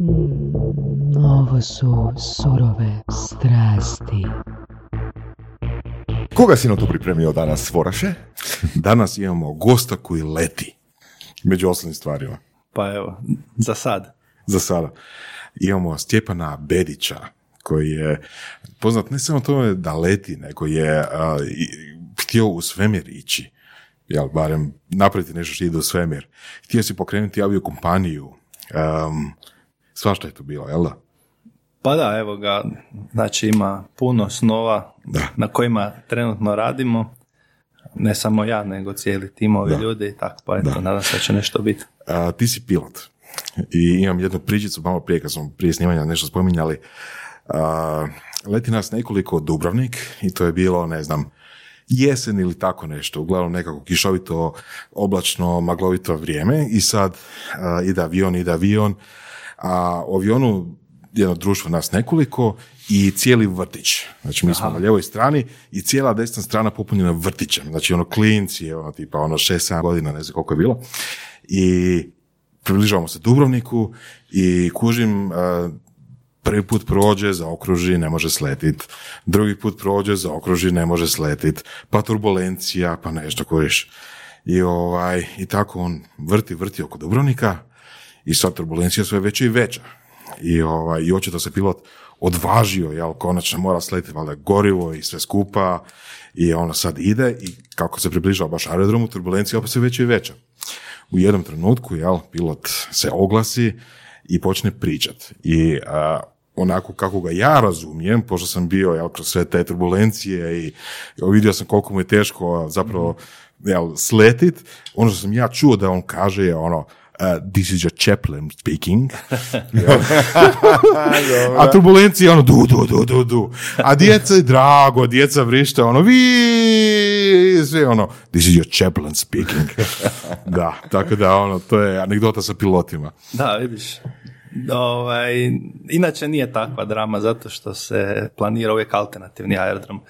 Mm, ovo su surove strasti. Koga si na to pripremio danas, Voraše? Danas imamo gosta koji leti, među ostalim stvarima. Pa evo, za sad. Za sada. Imamo Stjepana Bedića, koji je poznat ne samo tome da leti, nego je a, i- htio u svemir ići. Jel, barem napraviti nešto što ide u svemir. Htio si pokrenuti aviokompaniju. Um, svašta je to bilo, jel da? Pa da, evo ga, znači ima puno snova Da. na kojima trenutno radimo. Ne samo ja, nego cijeli timovi Da. ljudi i tako, pa eto, Da. nadam se da će nešto biti. A, ti si pilot. I imam jednu pričicu, malo prije kad smo prije snimanja nešto spominjali. A, leti nas nekoliko Dubrovnik i to je bilo, ne znam, jesen ili tako nešto, uglavnom nekako kišovito, oblačno, maglovito vrijeme i sad a, ide avion, ide avion, a u avionu jedno društvo nas nekoliko i cijeli vrtić. Znači mi smo na ljevoj strani i cijela desna strana popunjena vrtićem. Znači ono klinci, ono tipa ono 6-7 godina, ne znam koliko je bilo. I približavamo se Dubrovniku i kužim a, prvi put prođe, zaokruži, ne može sletit. Drugi put prođe, zaokruži, ne može sletit. Pa turbulencija, pa nešto kojiš. I, ovaj, I tako on vrti, vrti oko Dubrovnika i sad turbulencija sve veća i veća. I, ovaj, i očito se pilot odvažio, jel, konačno mora sletiti, valjda gorivo i sve skupa i ono sad ide i kako se približava baš aerodromu, turbulencija opet sve veća i veća. U jednom trenutku, jel, pilot se oglasi i počne pričat. I a, onako kako ga ja razumijem, pošto sam bio jel, kroz sve te turbulencije i jel, vidio sam koliko mu je teško zapravo jel, sletit, ono što sam ja čuo da on kaže je ono, uh, this is your chaplain speaking. A turbulencija ono du, du, du, du, du. A djeca je drago, djeca vrište ono vi, sve ono, this is your chaplain speaking. da, tako da ono, to je anegdota sa pilotima. Da, vidiš. Ovaj, inače nije takva drama zato što se planira uvijek alternativni aerodrom.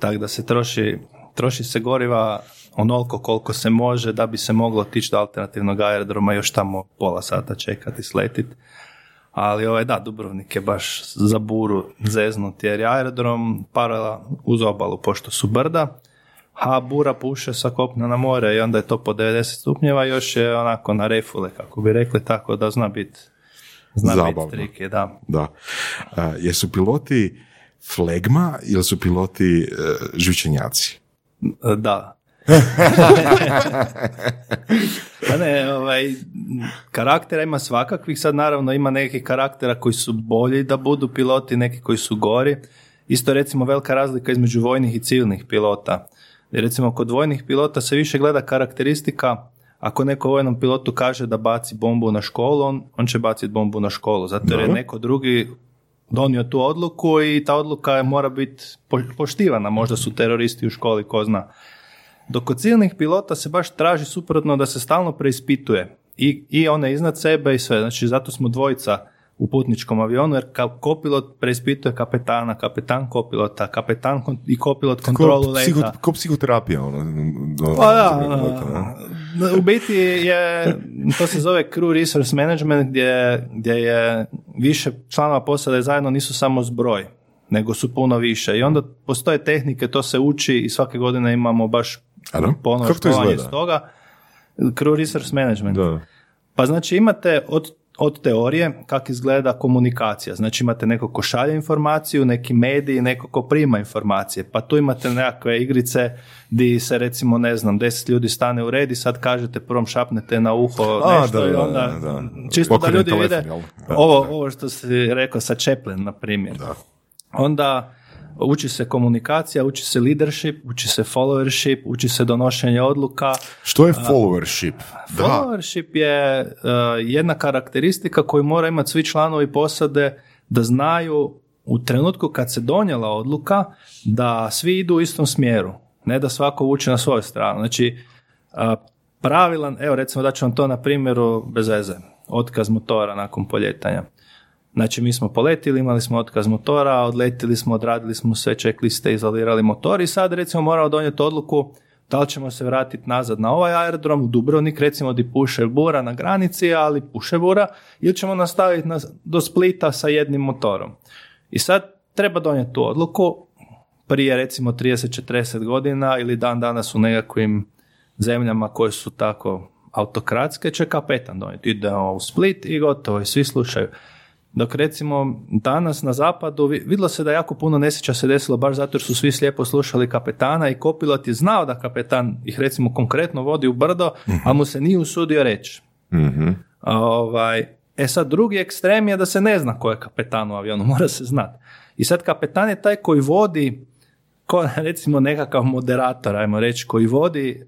Tako da se troši, troši se goriva onoliko koliko se može da bi se moglo otići do alternativnog aerodroma još tamo pola sata čekati, sletit. Ali ovaj, da, Dubrovnik je baš za buru zeznut jer je aerodrom parala uz obalu pošto su brda, a bura puše sa kopna na more i onda je to po 90 stupnjeva još je onako na refule kako bi rekli tako da zna biti zna Zabavno. biti trike, da. Da. A, jesu piloti flegma ili su piloti živčenjaci? Da. Ne, ovaj, karaktera ima svakakvih, sad naravno ima nekih karaktera koji su bolji da budu piloti, neki koji su gori. Isto recimo velika razlika između vojnih i civilnih pilota. Jer recimo kod vojnih pilota se više gleda karakteristika ako neko vojnom pilotu kaže da baci bombu na školu, on, on će baciti bombu na školu, zato jer je neko drugi donio tu odluku i ta odluka mora biti po- poštivana. Možda su teroristi u školi, ko zna. Dok kod pilota se baš traži suprotno da se stalno preispituje i, i one iznad sebe i sve. Znači zato smo dvojica u putničkom avionu jer ka, kopilot preispituje kapetana, kapetan kopilota, kapetan kon- i kopilot kontrolu Ko, psiho, leta. ko psihoterapija, ono. ono, Pa da, u biti je, to se zove crew resource management gdje, gdje je više članova posade zajedno nisu samo zbroj, nego su puno više. I onda postoje tehnike, to se uči i svake godine imamo baš? Ponovno Kako to školovanje izgleda? iz toga. Crew resource management. Da. Pa znači imate od, od teorije kako izgleda komunikacija. Znači imate neko ko šalje informaciju, neki mediji, neko ko prima informacije. Pa tu imate nekakve igrice di se recimo, ne znam, deset ljudi stane u red i sad kažete prvom šapnete na uho A, nešto da, i da, onda da, da. čisto da ljudi telefon, vide? Da, ovo, ovo što si rekao sa Chaplin, na primjer. Onda uči se komunikacija, uči se leadership, uči se followership, uči se donošenje odluka, Što je followership? Da. Followership je uh, jedna karakteristika koju mora imati svi članovi posade da znaju u trenutku kad se donijela odluka da svi idu u istom smjeru, ne da svako vuče na svoju stranu. Znači, uh, pravilan, evo recimo da ću vam to na primjeru bez veze, otkaz motora nakon poljetanja. Znači mi smo poletili, imali smo otkaz motora, odletili smo, odradili smo sve checkliste, izolirali motor i sad recimo moramo donijeti odluku da li ćemo se vratiti nazad na ovaj aerodrom u Dubrovnik, recimo di puše bura na granici, ali puše bura, ili ćemo nastaviti na, do Splita sa jednim motorom. I sad treba donijeti tu odluku, prije recimo 30-40 godina ili dan danas u nekakvim zemljama koje su tako autokratske će kapetan donijeti. Idemo u Split i gotovo i svi slušaju. Dok recimo danas na zapadu vi- vidjelo se da jako puno nesreća se desilo baš zato jer su svi slijepo slušali kapetana i kopilot je znao da kapetan ih recimo konkretno vodi u brdo, a mu se nije usudio reći. Mhm. Ovaj, e sad drugi ekstrem je da se ne zna ko je kapetan u avionu, mora se znati. I sad kapetan je taj koji vodi, ko, recimo nekakav moderator, ajmo reći, koji vodi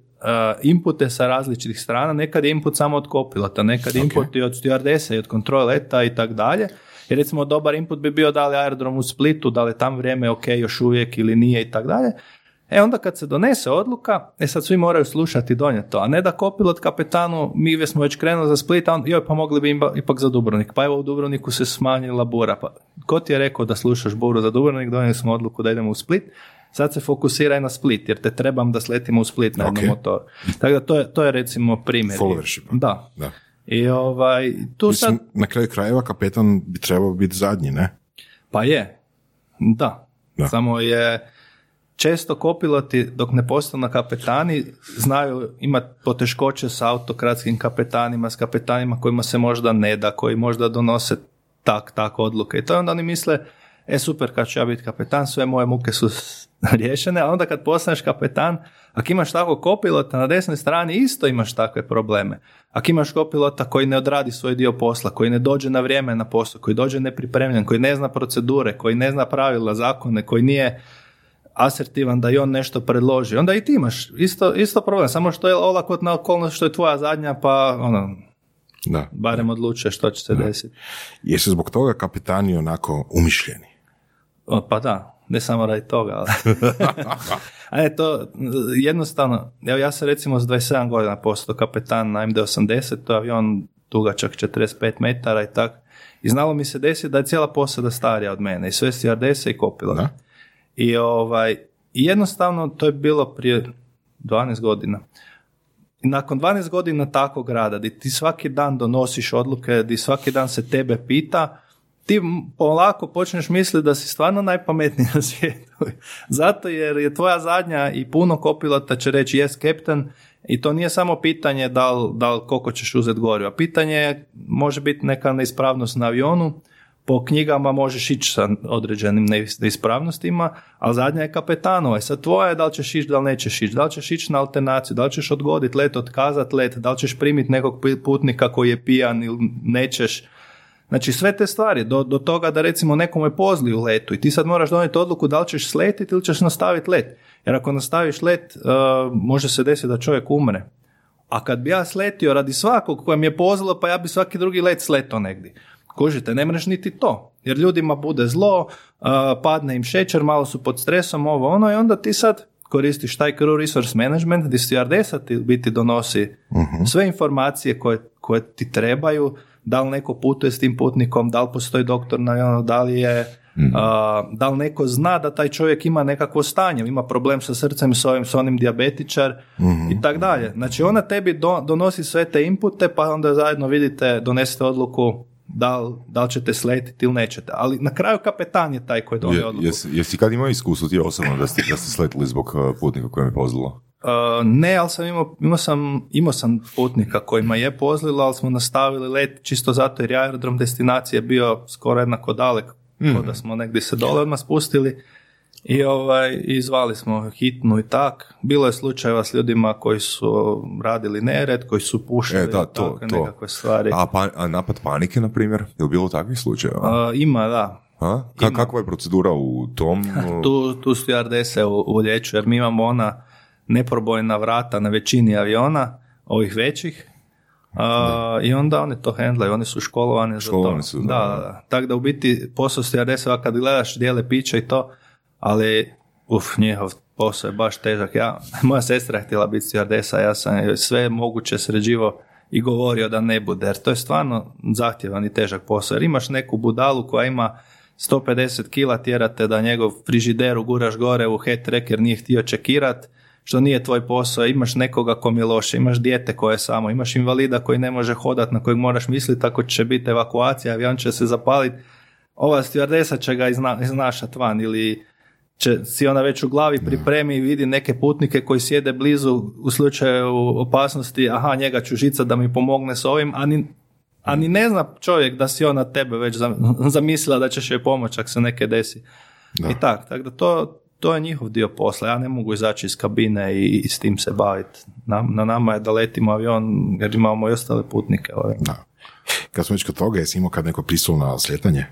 inpute sa različitih strana, nekad je input samo od kopilota, nekad je input i od stewardesa i od kontrole leta i tak dalje. Jer recimo dobar input bi bio da li aerodrom u Splitu, da li je tam vrijeme ok još uvijek ili nije i tak dalje. E onda kad se donese odluka, e sad svi moraju slušati i donijeti to, a ne da kopilot kapetanu, mi već smo već krenuli za Split, a on, joj pa mogli bi imba- ipak za Dubrovnik, pa evo u Dubrovniku se smanjila bura, pa ko ti je rekao da slušaš buru za Dubrovnik, donijeli smo odluku da idemo u Split, sad se fokusiraj na Split, jer te trebam da sletimo u Split na jednom Ok. motoru. Tako da to je, to je recimo primjer. Followership. Da. Da. I ovaj, tu sad, Mislim, na kraju krajeva kapetan bi trebao biti zadnji, ne? pa je, da. Da. Samo je često kopiloti dok ne postanu kapetani znaju imati poteškoće sa autokratskim kapetanima, s kapetanima kojima se možda ne da, koji možda donose tak, tak odluke. I to je onda oni misle, e super kad ću ja biti kapetan, sve moje muke su riješene, a onda kad postaneš kapetan, ako imaš takvog kopilota na desnoj strani, isto imaš takve probleme. Ako imaš kopilota koji ne odradi svoj dio posla, koji ne dođe na vrijeme na posao, koji dođe nepripremljen, koji ne zna procedure, koji ne zna pravila, zakone, koji nije asertivan da i on nešto predloži, onda i ti imaš isto, isto problem, samo što je olakotna okolnost što je tvoja zadnja, pa ono, Da. barem odlučuje što će se desiti. Jesu zbog toga kapetani onako umišljeni? O, Pa da, ne samo radi toga, ali... A ne, to jednostavno, evo ja sam recimo s 27 godina postao kapetan na MD-80, to je avion dugačak 45 metara i tak. I znalo mi se desiti da je cijela posada starija od mene, i sve stewardese i kopilot. Da. I ovaj, i jednostavno to je bilo prije 12 godina. I nakon 12 godina takvog rada, di ti svaki dan donosiš odluke, di svaki dan se tebe pita, ti polako počneš misliti da si stvarno najpametniji na svijetu. Zato jer je tvoja zadnja i puno kopilota će reći yes captain i to nije samo pitanje da li, da li koliko ćeš uzeti goriva. Pitanje je, može biti neka neispravnost na avionu, po knjigama možeš ići sa određenim neis- neispravnostima, ali zadnja je kapetanova. I sad tvoja je da li ćeš ići, da li nećeš ići, da li ćeš ići na alternaciju, da li ćeš odgoditi let, otkazati let, da li ćeš primiti nekog putnika koji je pijan ili nećeš. Znači sve te stvari, do, do toga da recimo nekome pozli u letu i ti sad moraš donijeti odluku da li ćeš sletiti ili ćeš nastaviti let. Jer ako nastaviš let, uh, može se desiti da čovjek umre. A kad bi ja sletio radi svakog kojem je pozlo, pa ja bi svaki drugi let sletao negdje. Kužite, ne mreš niti to. Jer ljudima bude zlo, uh, padne im šećer, malo su pod stresom, ovo ono, i onda ti sad koristiš taj crew resource management, gdje stewardesa ti biti donosi sve informacije koje, koje ti trebaju, da li neko putuje s tim putnikom, da li postoji doktor na ono, da li je a, da li neko zna da taj čovjek ima nekakvo stanje, ima problem sa srcem, s ovim, s onim dijabetičar i tak dalje. Znači ona tebi do- donosi sve te inpute pa onda zajedno vidite, donesete odluku da li, da li ćete sletiti ili nećete. Ali na kraju kapetan je taj koji donio Je, odluku. jesi, jesi kad imao iskustvo ti osobno da ste, da ste sletili zbog uh, putnika kojem je pozlilo? Uh, ne, ali sam imao, imao sam, imao sam putnika kojima je pozlilo, ali smo nastavili let čisto zato jer je aerodrom destinacije bio skoro jednako dalek, kao da smo negdje se dole odmah spustili i ovaj, i zvali smo hitnu i tak. Bilo je slučajeva s ljudima koji su radili nered, koji su pušali E, da, to, takve to. nekakve stvari. A, pa, a napad panike, na primjer? Je li bilo takvih slučajeva? Uh, ima, da. A? Ka- kakva je procedura u tom? tu, tu stewardese u, u liječu, jer mi imamo ona neprobojna vrata na većini aviona, ovih većih, a, i onda oni to hendlaju, oni su školovani za Školovani to. su, da, da, da, da. Tako da u biti posao stewardesa, kad gledaš dijele piće i to, ali uf, njihov posao je baš težak. Ja, moja sestra je htjela biti stewardesa, ja sam joj sve moguće sređivo i govorio da ne bude, jer to je stvarno zahtjevan i težak posao, jer imaš neku budalu koja ima 150 kila tjerate da njegov frižider uguraš gore u head track jer nije htio čekirat, što nije tvoj posao, imaš nekoga kom je loše, imaš dijete koje je samo, imaš invalida koji ne može hodati, na kojeg moraš misliti ako će biti evakuacija, avion će se zapaliti, ova stewardesa će ga izna, iznašat van ili će si ona već u glavi pripremi i vidi neke putnike koji sjede blizu u slučaju opasnosti, aha, njega ću žica da mi pomogne s ovim, a ni, a ni ne zna čovjek da si ona tebe već zam- zamislila da ćeš joj pomoći ako se neke desi. I tak, tako da to, to je njihov dio posla. Ja ne mogu izaći iz kabine i, i s tim se baviti. Na, na nama je da letimo avion jer imamo i ostale putnike. Ove. Da. Kad smo već kod toga, jesi imao kad neko prisul na sljetanje?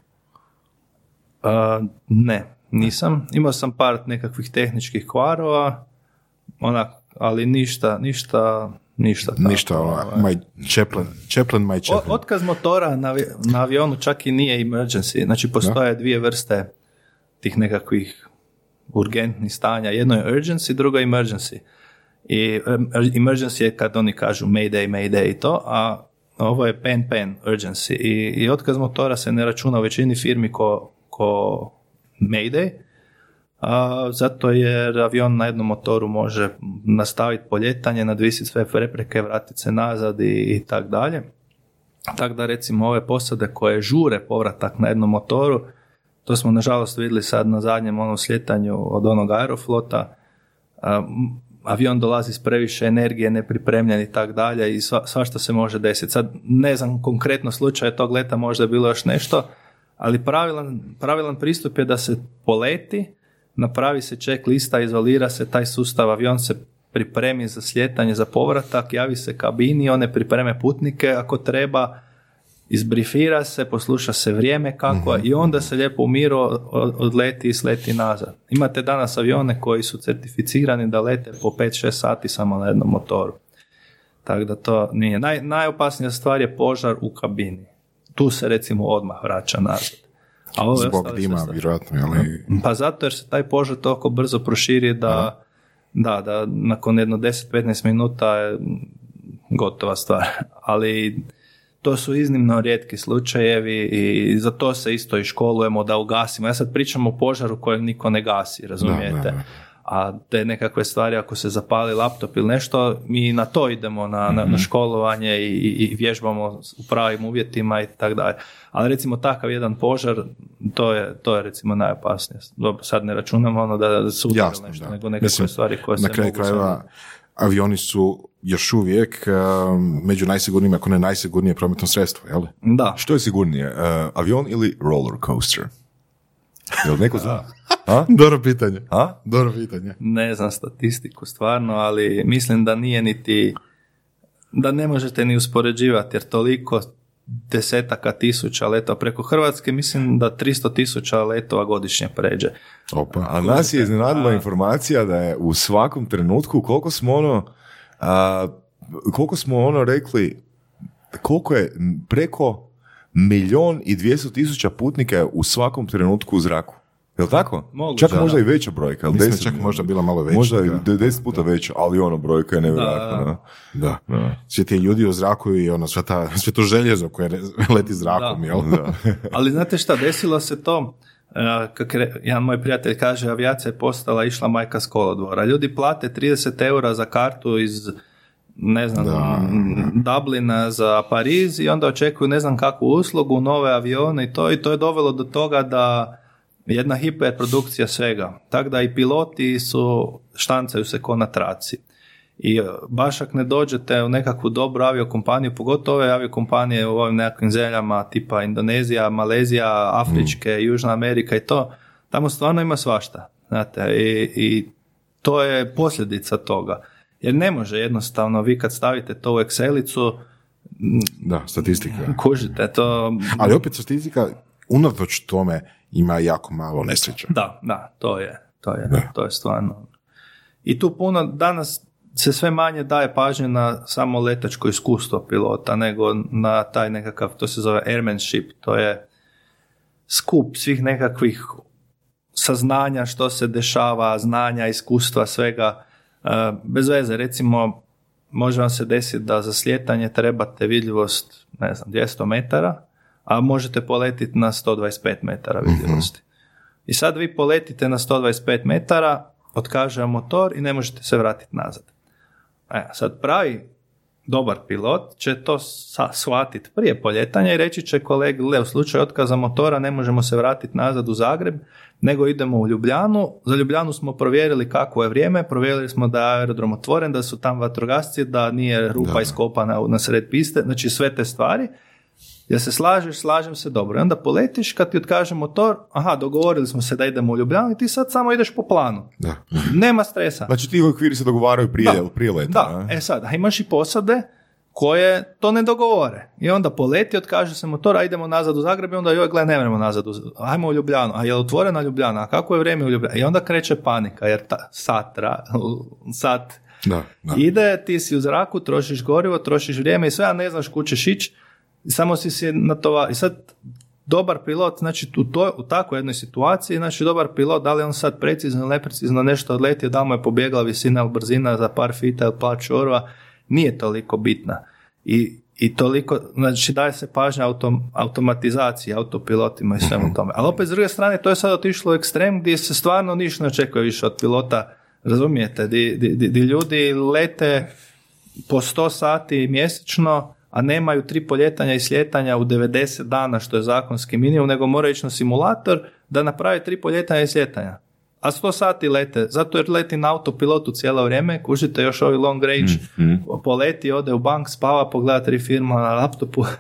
A, ne, nisam. Imao sam par nekakvih tehničkih kvarova, onak, ali ništa, ništa, ništa. tako, Ništa, ono, ovaj. my Chaplin, Chaplin, my O- Chaplin. otkaz motora na, na avionu čak i nije emergency. Znači postoje dvije vrste tih nekakvih urgentnih stanja. Jedno je urgency, drugo je emergency. I em, emergency je kad oni kažu mayday, mayday i to, a ovo je pen, pen, urgency. I, i otkaz motora se ne računa u većini firmi ko, ko mayday, a, zato jer avion na jednom motoru može nastaviti poljetanje, nadvisiti sve prepreke, vratiti se nazad i, i tak dalje. Tako da recimo ove posade koje žure povratak na jednom motoru, to smo nažalost vidjeli sad na zadnjem onom sljetanju od onog aeroflota, avion dolazi s previše energije, nepripremljen i tak dalje i sva, svašta se može desiti. Sad ne znam konkretno slučaj tog leta možda je bilo još nešto, ali pravilan, pravilan pristup je da se poleti, napravi se check lista, izolira se taj sustav, avion se pripremi za sljetanje, za povratak, javi se kabini, one pripreme putnike ako treba, izbrifira se, posluša se vrijeme kako je i onda se lijepo u miru od- odleti i sleti nazad. Imate danas avione koji su certificirani da lete po 5-6 sati samo na jednom motoru. Tako da to nije. Naj, najopasnija stvar je požar u kabini. Tu se recimo odmah vraća nazad. A ove Zbog dima, stvari- vjerojatno, ali... pa zato jer se taj požar toliko brzo proširi da, da, da nakon jedno 10-15 minuta je gotova stvar. Ali to su iznimno rijetki slučajevi i za to se isto i školujemo da ugasimo. Ja sad pričam o požaru kojeg niko ne gasi, razumijete? Da, da, da. A te nekakve stvari, ako se zapali laptop ili nešto, mi na to idemo, na, na, na školovanje i, i, i vježbamo u pravim uvjetima i tako dalje. Ali recimo takav jedan požar, to je, to je recimo najopasnije. Dobro, sad ne računamo ono da udarili Jasno, nešto, da. nego nekakve Mislim, stvari koje se Na kraju mogu krajeva, avioni su još uvijek um, među najsigurnijim, ako ne najsigurnije prometno sredstvo, jel? Da, Što je sigurnije, uh, avion ili roller coaster? Jel neko zna? A? Dobro pitanje. A? Dobro pitanje. ne znam statistiku stvarno, ali mislim da nije niti, da ne možete ni uspoređivati jer toliko desetaka tisuća letova preko Hrvatske, mislim da 300 tisuća letova godišnje pređe. Opa. A nas je iznenadila informacija da je u svakom trenutku koliko smo ono a, koliko smo ono rekli koliko je preko milion i dvijesto tisuća putnika je u svakom trenutku u zraku. Jel tako? Moguće, čak da. možda i veća brojka. Mislim da deset- čak možda bila malo veća. Možda i da. de- deset puta veća, ali ono brojka je nevjerojatna. Da. da. Da. Da. Svi ti ljudi u zraku i ono, sve, ta, sve to željezo koje leti zrakom, Da. jel? Ali znate šta, desilo se to, e, kak re- jedan moj prijatelj kaže, avijacija je postala, išla majka s kolodvora. Ljudi plate 30 eura za kartu iz ne znam, Dublina za Pariz i onda očekuju ne znam kakvu uslugu, nove avione i to i to je dovelo do toga da jedna hiperprodukcija svega. Tako da i piloti su, štancaju se ko na traci. I e, baš ako ne dođete u nekakvu dobru aviokompaniju, pogotovo ove aviokompanije u ovim nekakvim zemljama tipa Indonezija, Malezija, Afričke, Južna Amerika i to, tamo stvarno ima svašta. Znate, i, i to je posljedica toga. Jer ne može jednostavno, vi kad stavite to u Excelicu, Da, statistika. kužite to... Ali opet statistika, unatoč tome, ima jako malo nesreća. Da, da, to je, to je, to je stvarno. I tu puno, danas se sve manje daje pažnje na samo letačko iskustvo pilota, nego na taj nekakav, to se zove airmanship, to je skup svih nekakvih saznanja što se dešava, znanja, iskustva, svega. E, Bez veze, recimo, može vam se desiti da za slijetanje trebate vidljivost, ne znam, 200 metara, a možete poletiti na 125 metara vidljivosti. I sad vi poletite na 125 metara otkaže vam motor i ne možete se vratiti nazad. E, sad pravi dobar pilot će to sa- shvatiti prije poljetanja i reći će kolegi, le, u slučaju otkaza motora ne možemo se vratiti nazad u Zagreb, nego idemo u Ljubljanu. Za Ljubljanu smo provjerili kakvo je vrijeme, provjerili smo da je aerodrom otvoren, da su tam vatrogasci, da nije rupa iskopana na sred piste, znači sve te stvari. Jel se slažeš, slažem se, dobro. I onda poletiš, kad ti otkaže motor, aha, dogovorili smo se da idemo u Ljubljanu i ti sad samo ideš po planu. Da. Nema stresa. Znači ti okviri se dogovaraju prije, Da. prije leta. Da, a? e sad, a imaš i posade koje to ne dogovore. I onda poleti, otkaže se motor, a idemo nazad u Zagreb i onda joj, gle, ne vremo nazad, u, ajmo u Ljubljanu, a je li otvorena Ljubljana, a kako je vrijeme u Ljubljani? I onda kreće panika, jer ta, sat, ra- sat Da, da. ide, ti si u zraku, trošiš gorivo, trošiš vrijeme i sve, a ne znaš kud ćeš ići, i samo si si na to... I sad, dobar pilot, znači u, to, u takvoj jednoj situaciji, znači dobar pilot, da li on sad precizno ili neprecizno nešto odletio, da mu je pobjegla visina ili brzina za par fita ili par čorova, nije toliko bitna. I, i toliko, znači daje se pažnja autom, automatizaciji, autopilotima i svemu tome. Ali opet s druge strane, to je sad otišlo u ekstrem gdje se stvarno ništa ne očekuje više od pilota, razumijete, di, di, di- di ljudi lete po 100 sati mjesečno, a nemaju tri poljetanja i sljetanja u 90 dana, što je zakonski minimum, nego moraju ići na simulator da napravi tri poljetanja i sljetanja. A 100 sati lete, zato jer leti na autopilotu cijelo vrijeme, kužite još ovi long range, poleti, ode u bank, spava, pogleda tri firma na laptopu.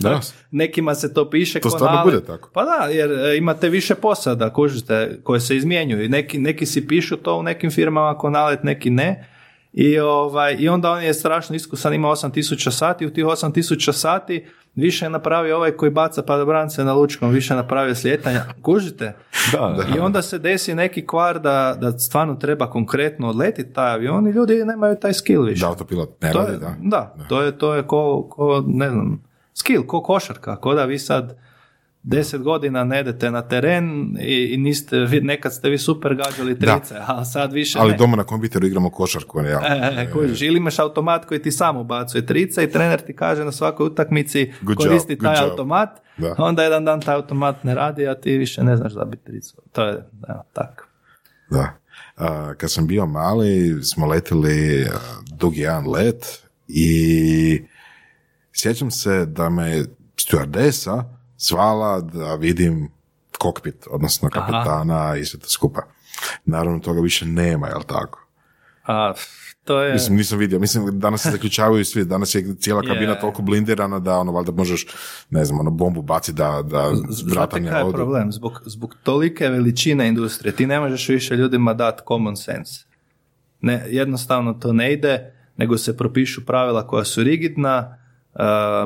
Da. Nekima se to piše To stvarno bude tako. Pa da, jer e, imate više posada, kužite, koje se izmjenjuju. Neki, neki si pišu to u nekim firmama ko nalet, neki ne. I, ovaj, I onda on je strašno iskusan, ima 8000 sati, u tih 8000 sati više je napravio ovaj koji baca padobrance na lučkom, više je napravio slijetanja. Kužite? Da, da. I onda se desi neki kvar da, da stvarno treba konkretno odletiti taj avion i ljudi nemaju taj skill više. Da, autopilot ne radi, da. da, to je, to je ko, ko, ne znam, skill, ko košarka, ko da vi sad deset godina ne idete na teren i, i niste, vi- nekad ste vi super gađali Da. trice, a sad više Ali ne. doma na kompjuteru igramo košarku, ne? E, e, ili imaš automat koji ti sam ubacuje trice i trener ti kaže na svakoj utakmici Good koristi job, taj job. automat, Da. onda jedan dan taj automat ne radi, a ti više ne znaš zabiti tricu. To je, evo, tako. Da. A, kad sam bio mali, smo letili a, dugi jedan let i sjećam se da me stewardesa zvala da vidim kokpit, odnosno kapetana i sve to skupa. Naravno, toga više nema, jel tako? A, to je... Mislim, nisam vidio. Mislim, danas se zaključavaju svi. Danas je cijela kabina Je. toliko blindirana da ono, valjda možeš, ne znam, ono, bombu baciti da, da vrata ne je problem? Zbog, zbog tolike veličine industrije ti ne možeš više ljudima dati common sense. Ne, jednostavno to ne ide, nego se propišu pravila koja su rigidna, uh,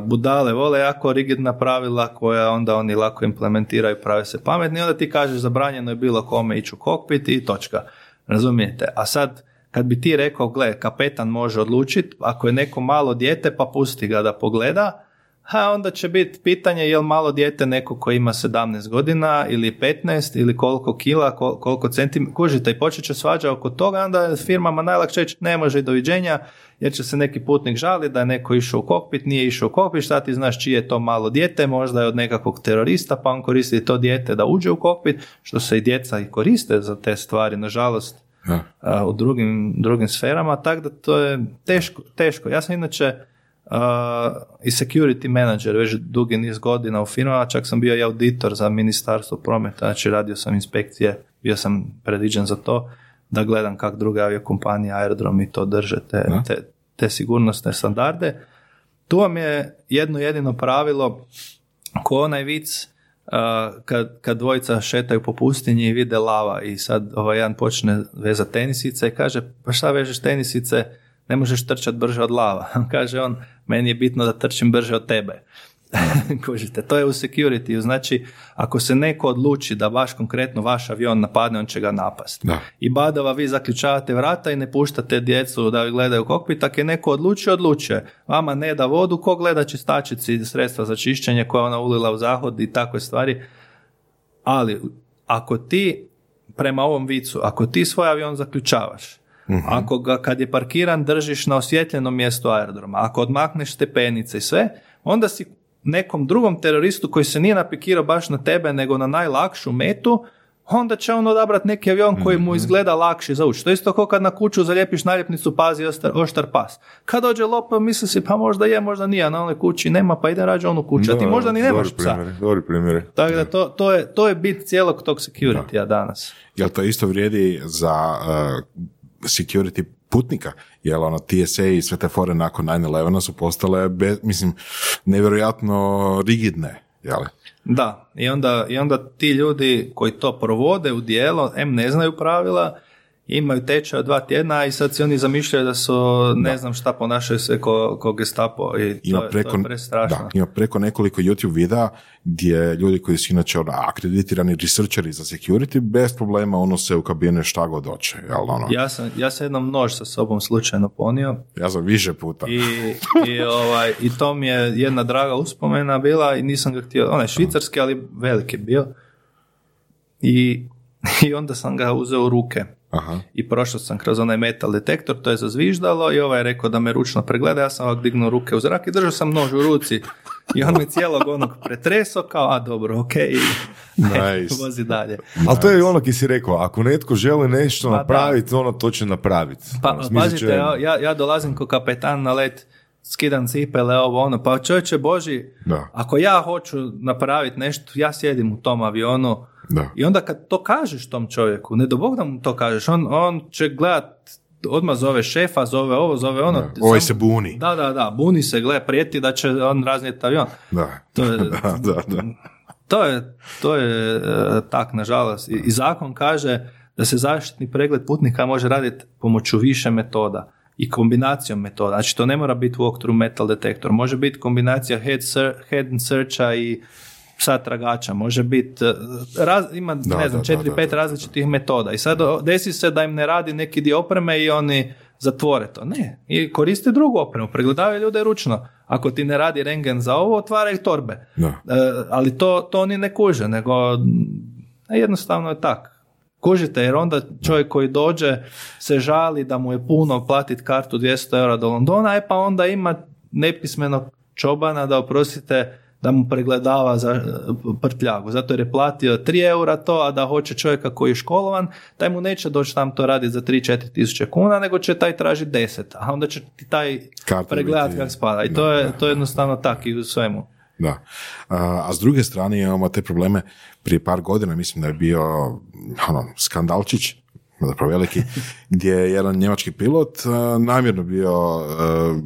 budale vole jako rigidna pravila koja onda oni lako implementiraju, prave se pametni onda ti kažeš zabranjeno je bilo kome ići u kokpit i točka. Razumijete? A sad kad bi ti rekao, gle, kapetan može odlučiti, ako je neko malo dijete pa pusti ga da pogleda, ha, onda će biti pitanje je li malo dijete neko ko ima 17 godina ili 15 ili koliko kila, kol- koliko centimetara, kužite i počet će svađa oko toga, onda firmama najlakše reći ne može i doviđenja jer će se neki putnik žaliti da je neko išao u kokpit, nije išao u kokpit, šta ti znaš čije je to malo dijete, možda je od nekakvog terorista pa on koristi to dijete da uđe u kokpit, što se i djeca i koriste za te stvari, nažalost Da. a, u drugim, drugim sferama, tako da to je teško. teško. Ja sam inače i security manager već dugi niz godina u firmama, čak sam bio i auditor za ministarstvo prometa, znači radio sam inspekcije, bio sam predviđen za to, da gledam kako druge aviokompanije, aerodromi to drže, te, te, te sigurnosne standarde. Tu vam je jedno jedino pravilo, ko onaj vic, uh, kad, kad dvojica šetaju po pustinji i vide lava i sad ovaj jedan počne vezati tenisice i kaže, pa šta vežeš tenisice, ne možeš trčati brže od lava. kaže on, meni je bitno da trčim brže od tebe. Kužite, to je u security. Znači, ako se neko odluči da baš konkretno vaš avion napadne, on će ga napasti. Da. I badava vi zaključavate vrata i ne puštate djecu da gledaju kokpit, ako je neko odlučio, odlučuje. Vama ne da vodu, ko gleda čistačici sredstva za čišćenje koje je ona ulila u zahod i takve stvari. Ali, ako ti, prema ovom vicu, ako ti svoj avion zaključavaš, ako ga kad je parkiran držiš na osvjetljenom mjestu aerodroma, ako odmakneš stepenice i sve, onda si nekom drugom teroristu koji se nije napikirao baš na tebe, nego na najlakšu metu, onda će on odabrati neki avion koji Mhm. mu izgleda lakši za ući. To je isto kao kad na kuću zalijepiš naljepnicu pazi oštar, oštar pas. Kad dođe lopov misli si pa možda je, možda nije, na onoj kući nema pa ide rađe onu kuću, a ti Da, možda ni nemaš psa. Dobri primjeri. Tako da to, to, je, to je bit cijelog tog security-a danas. Jel to isto vrijedi za uh, security putnika? Jel ono TSA i sve te fore nakon 9-11 su postale, bez, mislim, nevjerojatno rigidne, jel? Da, i onda, i onda ti ljudi koji to provode u dijelo, em ne znaju pravila, imaju tečaj od dva tjedna i sad si oni zamišljaju da su ne znam šta ponašaju se ko, ko gestapo i to, Ima je, preko, to je prestrašno. da, ima preko nekoliko YouTube videa gdje ljudi koji su inače ono, akreditirani researcheri za security bez problema unose u kabine šta god hoće. Jel, ono, ja. Ja sam, ja sam jednom nož sa sobom slučajno ponio sam više puta. i, i, ovaj, i to mi je jedna draga uspomena bila i nisam ga htio, onaj švicarski, ali veliki bio. I, I onda sam ga uzeo u ruke. Aha. i prošao sam kroz onaj metal detektor, to je zazviždalo i ovaj je rekao da me ručno pregleda, ja sam ovak dignuo ruke u zrak i držao sam nož u ruci i on mi cijelog onog pretresao kao, a dobro, ok, i Nice. vozi dalje. Ali to je ono ki si rekao, ako netko želi nešto Pa da. napraviti, ono to će napraviti. Pa, Ono, pazite, će- ja, ja- ja dolazim ko kapetan na let, skidam cipele, ovo ono, pa čovječe Boži, Da. ako ja hoću napraviti nešto, ja sjedim u tom avionu Da. i onda kad to kažeš tom čovjeku, ne do Bog da mu to kažeš, on, on će gledat, odmah zove šefa, zove ovo, zove ono. Da. Ovaj Sam- se buni. Da, da, da, buni se, gle, prijeti da će on raznijeti avion. Da. To je, da, da, da. to je, to je e, tak, nažalost. I, I zakon kaže da se zaštitni pregled putnika može raditi pomoću više metoda i kombinacijom metoda. Znači, to ne mora biti walkthrough metal detektor. Može biti kombinacija head, ser, head and searcha i psa tragača. Može biti, e, raz, ima, Da, ne znam, da, četiri, da, pet da, različitih metoda. I sad desi se da im ne radi neki dio opreme i oni zatvore to. Ne, i koriste drugu opremu, pregledavaju ljude ručno. Ako ti ne radi rengen za ovo, otvaraj torbe. Da. E, ali to, to oni ne kuže, nego mm, jednostavno je tak. Kužite, jer onda čovjek koji dođe se žali da mu je puno platiti kartu 200 eura do Londona, e pa onda ima nepismenog čobana da oprostite da mu pregledava za e, prtljagu, zato jer je platio 3 eura to, a da hoće čovjeka koji je školovan, taj mu neće doći tam to raditi za 3-4 tisuće kuna, nego će taj tražiti 10, a onda će ti taj pregledati kako spada. I to je, to je jednostavno tak i u svemu. Da. A, a s druge strane imamo te probleme prije par godina, mislim da je bio ono, skandalčić, zapravo veliki, gdje je jedan njemački pilot a, namjerno bio a,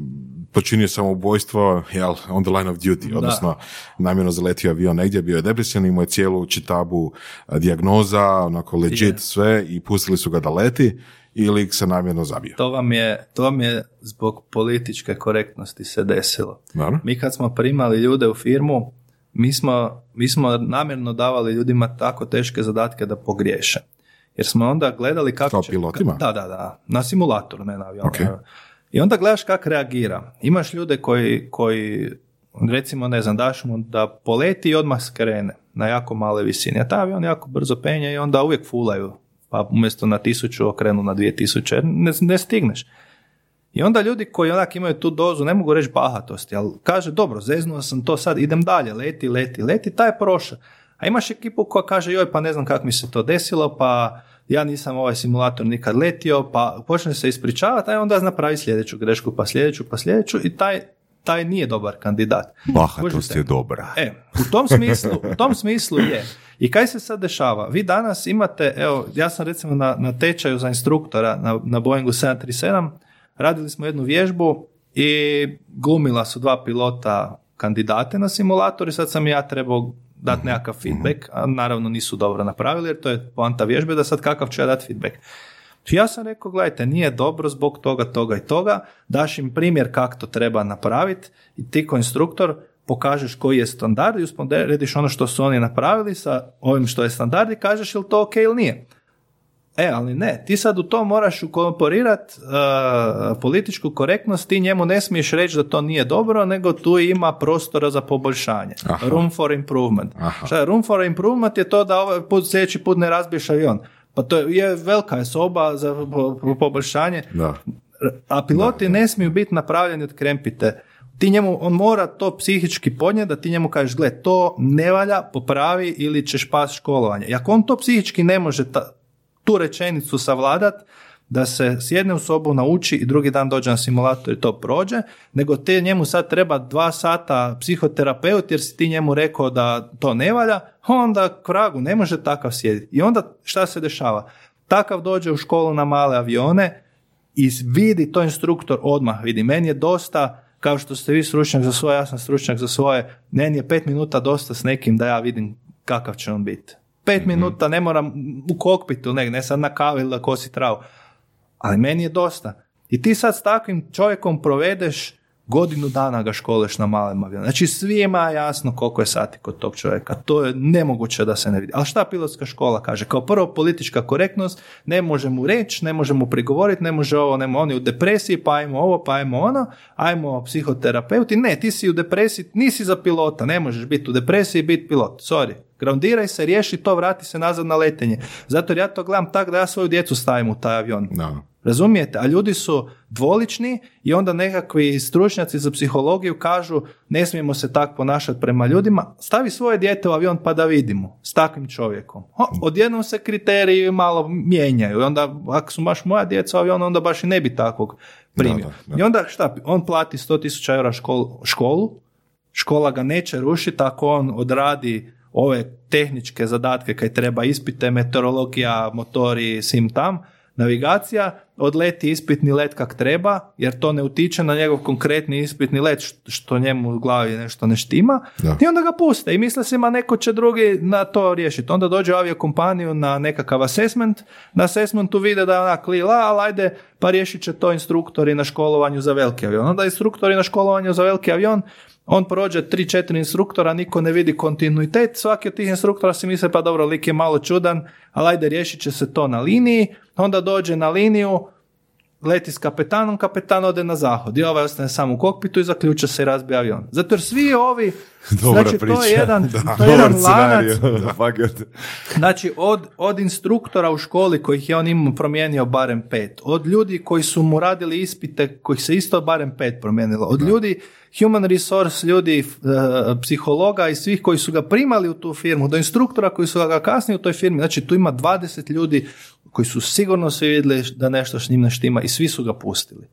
počinio samoubojstvo jel, on the line of duty, odnosno namjerno zaletio avion negdje, bio je depresivan, imao je cijelu čitabu a, dijagnoza, onako legit Je. sve i pustili su ga da leti i lik se namjerno zabio. To vam je, to vam je zbog političke korektnosti se desilo. Naravno. Mi kad smo primali ljude u firmu, mi smo, mi smo namjerno davali ljudima tako teške zadatke da pogriješe. Jer smo onda gledali kako Kao će... pilotima? Da, da, da. Na simulatoru, ne na avionu. Ok. I onda gledaš kako reagira. Imaš ljude koji, koji recimo, ne znam, daš mu da poleti i odmah skrene na jako male visine. A taj avion jako brzo penje i onda uvijek fulaju. Pa umjesto na tisuću okrenu na dvije tisuće. Ne, ne stigneš. I onda ljudi koji onak imaju tu dozu, ne mogu reći bahatosti, ali kaže, dobro, zeznuo sam to sad, idem dalje, leti, leti, leti, taj je prošao. A imaš ekipu koja kaže, joj, pa ne znam kako mi se to desilo, pa ja nisam ovaj simulator nikad letio, pa počne se ispričavati, a onda napravi sljedeću grešku, pa sljedeću, pa sljedeću i taj, taj nije dobar kandidat. Bahatost je dobra. E, u tom smislu, u tom smislu je. I kaj se sad dešava? Vi danas imate, evo, ja sam recimo na, na tečaju za instruktora na, na Boeingu 737, radili smo jednu vježbu i glumila su dva pilota kandidate na simulator i sad sam ja trebao dati nekakav feedback, a naravno nisu dobro napravili jer to je poanta vježbe da sad kakav ću ja dati feedback. Ja sam rekao, gledajte, nije dobro zbog toga, toga i toga, daš im primjer kako to treba napraviti i ti ko instruktor pokažeš koji je standard i usporediš ono što su oni napravili sa ovim što je standard i kažeš je li to ok ili nije. E, ali ne, ti sad u to moraš ukorporirati političku korektnost, ti njemu ne smiješ reći da to nije dobro, nego tu ima prostora za poboljšanje. Aha. Room for improvement. Aha. Šta je room for improvement je to da ovaj put, sljedeći put ne razbiješ avion. Pa to je, velika je soba za po- po- poboljšanje, Da. a piloti ne smiju biti napravljeni od krempite. ti njemu, on mora to psihički podnijeti da ti njemu kažeš, gle, to ne valja, popravi ili ćeš pas školovanje. I ako on to psihički ne može ta, tu rečenicu savladat, da se sjedne u sobu, nauči i drugi dan dođe na simulator i to prođe, nego te njemu sad treba dva sata psihoterapeut jer si ti njemu rekao da to ne valja, onda kragu ne može takav sjediti. I onda šta se dešava? Takav dođe u školu na male avione i vidi to instruktor odmah, vidi, meni je dosta kao što ste vi stručnjak za svoje, ja sam stručnjak za svoje, meni je pet minuta dosta s nekim da ja vidim kakav će on biti. Pet Mhm. minuta ne moram u kokpitu, ne, ne sad na kavi ili da kosi travu ali meni je dosta. I ti sad s takvim čovjekom provedeš godinu dana ga školeš na malem avionu. Znači svima je jasno koliko je sati kod tog čovjeka. To je nemoguće da se ne vidi. Ali šta pilotska škola kaže? Kao prvo politička korektnost, ne može mu reći, ne može mu prigovoriti, ne može ovo, ne može, on je u depresiji, pa ajmo ovo, pa ajmo ono, ajmo psihoterapeuti. Ne, ti si u depresiji, nisi za pilota, ne možeš biti u depresiji i biti pilot. Sorry. Groundiraj se, riješi to, vrati se nazad na letenje. Zato jer ja to gledam tako da ja svoju djecu stavim u taj avion. Da. Razumijete? A ljudi su dvolični i onda nekakvi stručnjaci za psihologiju kažu ne smijemo se tako ponašati prema ljudima. Stavi svoje dijete u avion pa da vidimo s takvim čovjekom. O, odjednom se kriteriji malo mijenjaju. I onda ako su baš moja djeca u avionu, onda baš i ne bi takvog primio. Da, da, da. I onda šta? On plati 100.000 eura školu, školu, škola ga neće rušiti ako on odradi ove tehničke zadatke kaj treba ispite, meteorologija, motori, sim tam, navigacija, odleti ispitni let kak treba, jer to ne utiče na njegov konkretni ispitni let što- njemu u glavi nešto ne štima Da. i onda ga puste i misle se ma neko će drugi na to riješiti. Onda dođe u aviokompaniju na nekakav assessment, na assessmentu vide da je onak lila, ali ajde pa riješit će to instruktori na školovanju za veliki avion. Onda instruktori na školovanju za veliki avion on prođe 3-4 instruktora, niko ne vidi kontinuitet, svaki od tih instruktora si misle pa dobro, lik je malo čudan, ali ajde riješit će se to na liniji, onda dođe na liniju, leti s kapetanom, kapetan ode na zahod i ovaj ostane samo u kokpitu i zaključa se i razbija avion. Zato jer svi ovi, Dobra znači to priča. je jedan, Da. to je jedan Dobar lanac, da. Znači, od, od instruktora u školi kojih je on imao promijenio barem pet, od ljudi koji su mu radili ispite kojih se isto barem pet promijenilo, od ljudi human resource, ljudi eh, psihologa i svih koji su ga primali u tu firmu, do instruktora koji su ga kasnije u toj firmi, znači tu ima 20 ljudi koji su sigurno svi vidjeli da nešto s njim ne štima i svi su ga pustili.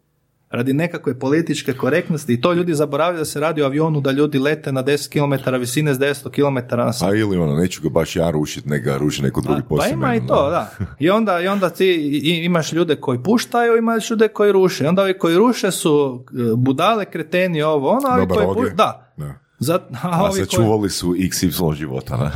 Radi nekakve političke korektnosti i to ljudi zaboravljaju da se radi o avionu da ljudi lete na 10 km visine s 900 km na sat. A ili ono, neću ga baš ja rušiti, nek ga ruši neko drugi Pa poslije ima i to, da. I onda, i onda ti imaš ljude koji puštaju, imaš ljude koji ruše. I onda ovi koji ruše su e, budale, kreteni, ovo, ono, ovi Dobar koji puštaju, da. Da. Zat, a A ovi koji, sačuvali su XY života, ne?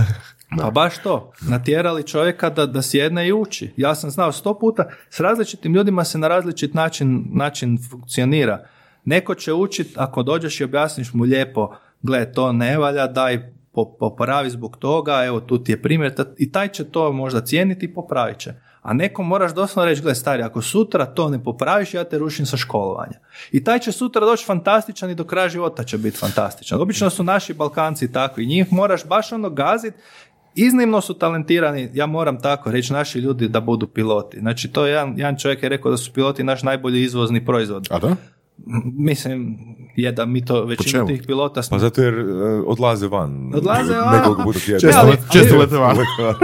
Pa baš to, natjerali čovjeka da, da sjedne i uči. Ja sam znao sto puta, s različitim ljudima se na različit način, način funkcionira. Neko će učit, ako dođeš i objasniš mu lijepo, gle, to ne valja, daj po- popravi zbog toga, evo tu ti je primjer, i taj će to možda cijeniti i popravit će. A nekom moraš doslovno reći, gle stari, ako sutra to ne popraviš, ja te rušim sa školovanja. I taj će sutra doći fantastičan i do kraja života će biti fantastičan. Obično su naši Balkanci takvi, njih moraš baš ono gazit Iznimno su talentirani, ja moram tako reći, naši ljudi da budu piloti. Znači, to je jedan, jedan čovjek je rekao da su piloti naš najbolji izvozni proizvod. A da? Mislim, je da mi to većinu tih pilota smo Pa zato jer e, odlaze van. Odlaze van. Nekoliko puta tjedno. Često, Ne, ali- let- često ali- lete van.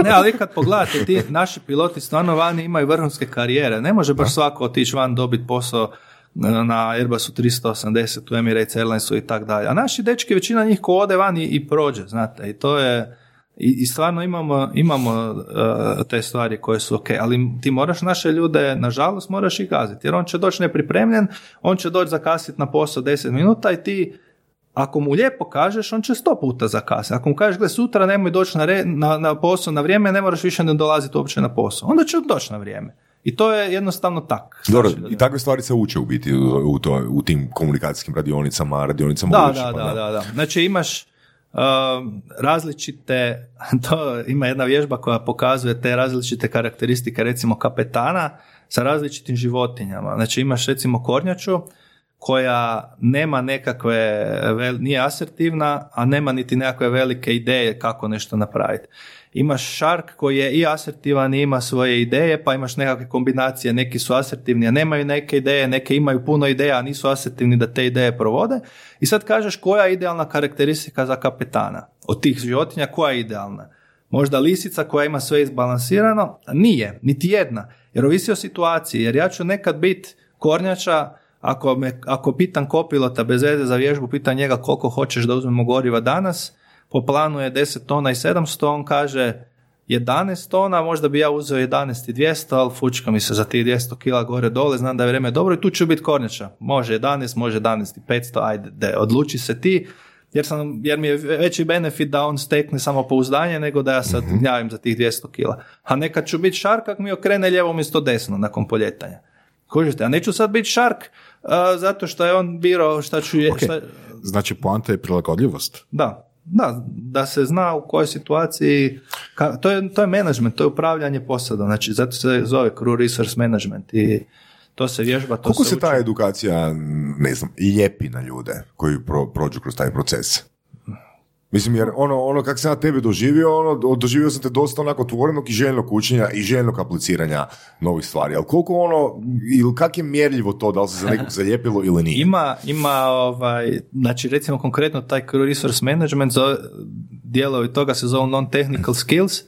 Ne, ali kad pogledate, ti naši piloti stvarno vani imaju vrhunske karijere. Ne može baš svako otići van dobiti posao na na Airbusu 380, u Emirates Airlinesu i tak dalje. A naši dečki, većina njih ko ode van i, i prođe, znate. I to je... I, i stvarno imamo, imamo uh, te stvari koje su ok, ali ti moraš naše ljude, nažalost, moraš ih gaziti, jer on će doći nepripremljen, on će doći zakasiti na posao 10 minuta i ti ako mu lijepo kažeš, on će sto puta zakasniti. Ako mu kažeš, gle, sutra nemoj doći na, re- na, na posao na vrijeme, ne moraš više ne dolaziti uopće na posao. Onda će doći na vrijeme. I to je jednostavno tak. Dobro, Znači, i takve stvari se uče u biti u, to, u tim komunikacijskim radionicama, radionicama da, uličima, da, da, da, da. Znači imaš različite, to ima jedna vježba koja pokazuje te različite karakteristike recimo kapetana sa različitim životinjama. Znači imaš recimo kornjaču koja nema nekakve, nije asertivna, a nema niti nekakve velike ideje kako nešto napraviti. Imaš Shark koji je i asertivan i ima svoje ideje, pa imaš nekakve kombinacije, neki su asertivni, a nemaju neke ideje, neke imaju puno ideja, a nisu asertivni da te ideje provode. I sad kažeš koja je idealna karakteristika za kapetana od tih životinja, koja je idealna? Možda lisica koja ima sve izbalansirano? Nije, niti jedna. Jer ovisi o situaciji. Jer ja ću nekad biti kornjača, ako, me, ako pitam kopilota bez veze za vježbu, pitam njega koliko hoćeš da uzmemo goriva danas, po planu je 10 tona i 700, on kaže 11 tona, možda bi ja uzeo 11 i 200, ali fučka mi se za tih 200 kila gore dole, znam da je vrijeme dobro i tu ću biti kornjača. Može 11, može 11 i 500, ajde, de, odluči se ti, jer, sam, jer mi je veći benefit da on stekne samo pouzdanje nego da ja sad gnjavim za tih 200 kila. A nekad ću biti šark ako mi okrene lijevo umjesto desno nakon poljetanja. Kužite, a neću sad biti šark a, zato što je on birao šta ću je, Ok. šta- Znači, poanta je prilagodljivost. da, da, da se zna u kojoj situaciji, ka, to, je, to je management, to je upravljanje posadom, znači zato se zove crew resource management i to se vježba, to Koliko se, se ta edukacija, ne znam, lijepi na ljude koji pro, prođu kroz taj proces? Mislim, jer ono, ono kako sam ja tebe doživio, ono, doživio sam te dosta onako otvorenog i željnog učenja i željnog apliciranja novih stvari. Ali koliko ono, ili kak je mjerljivo to, da li se za nekog zalijepilo ili nije? Ima, ima ovaj, znači recimo konkretno taj resource management, dijelovi toga se zovu non-technical skills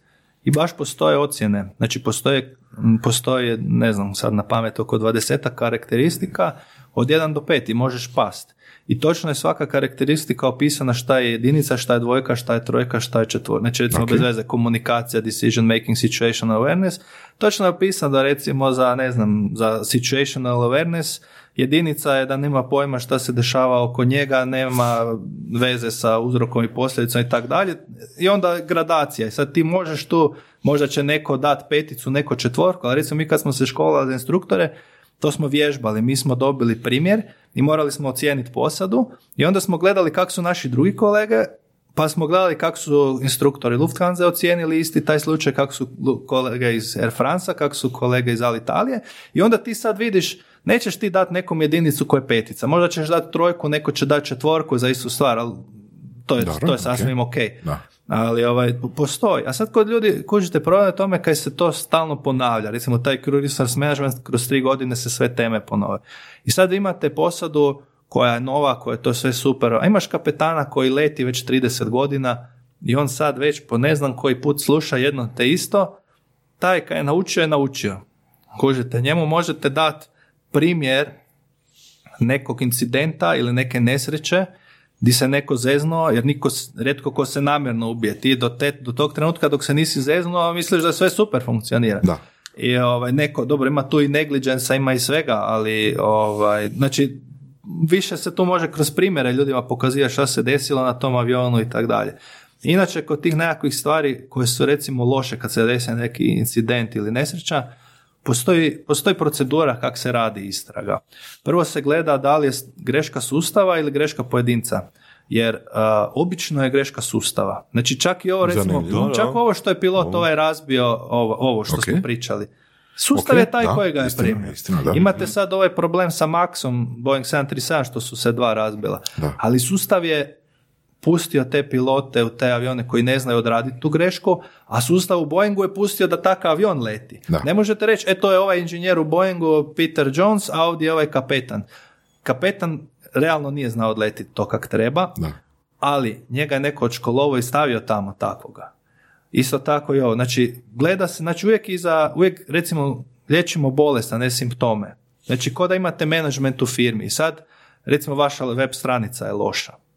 i baš postoje ocjene. Znači postoje, postoje, ne znam sad na pamet, oko 20 karakteristika od 1 do 5 i možeš past. I točno je svaka karakteristika opisana šta je jedinica, šta je dvojka, šta je trojka, šta je četvorka. Znači recimo bez veze komunikacija, decision making, situational awareness. Točno je opisano da recimo za, ne znam, za situational awareness jedinica je da nema pojma šta se dešava oko njega, nema veze sa uzrokom i posljedicom i tako dalje. I onda gradacija. I sad ti možeš tu, možda će neko dati peticu, neko četvorku, ali recimo mi kad smo se školovali za instruktore, to smo vježbali, mi smo dobili primjer i morali smo ocijeniti posadu i onda smo gledali kako su naši drugi kolege, pa smo gledali kako su instruktori Lufthansa ocijenili isti taj slučaj, kako su kolege iz Air France, kako su kolege iz Alitalije i onda ti sad vidiš, nećeš ti dati nekom jedinicu koja je petica, možda ćeš dati trojku, neko će dati četvorku za istu stvar, ali to je, Dobro, to je sasvim ok. Da. Ali ovaj, po- postoji. A sad kod ljudi, kužite, problem je tome kad se to stalno ponavlja. Recimo, taj resource management kroz tri godine se sve teme ponove. I sad imate posadu koja je nova, koja je to sve super. A imaš kapetana koji leti već 30 godina i on sad već po ne znam koji put sluša jedno te isto. Taj kaj je naučio je naučio. Kužite, njemu možete dati primjer nekog incidenta ili neke nesreće di se neko zeznuo, jer niko, rijetko ko se namjerno ubije. Ti do, te, do tog trenutka dok se nisi zeznuo, misliš da sve super funkcionira. Da. I ovaj, neko, dobro, ima tu i negliđensa, ima i svega, ali ovaj, znači, više se tu može kroz primjere ljudima pokazivati šta se desilo na tom avionu i tako dalje. Inače, kod tih nekakvih stvari koje su recimo loše kad se desi neki incident ili nesreća, postoji, postoji procedura kako se radi istraga. Prvo se gleda da li je greška sustava ili greška pojedinca. Jer a, obično je greška sustava. Znači čak i ovo recimo, Zanimljivo. čak ovo što je pilot ovaj razbio, ovo, ovo što Ok. smo pričali. Sustav Ok, je taj da, koji ga je istina, primio. istina, da. Imate sad ovaj problem sa Maxom, Boeing 737, što su se dva razbila. Da. Ali sustav je pustio te pilote u te avione koji ne znaju odraditi tu grešku, a sustav u Boeingu je pustio da takav avion leti. Da. Ne možete reći, e to je ovaj inženjer u Boeingu, Peter Jones, a ovdje je ovaj kapetan. Kapetan realno nije znao odletiti to kak treba, Da. ali njega je neko odškolovao i stavio tamo takvoga. Isto tako i ovo. Znači, gleda se, znači uvijek iza, uvijek recimo liječimo bolest, a ne simptome. Znači, ko da imate menadžment u firmi i sad, recimo vaša web stranica je loša.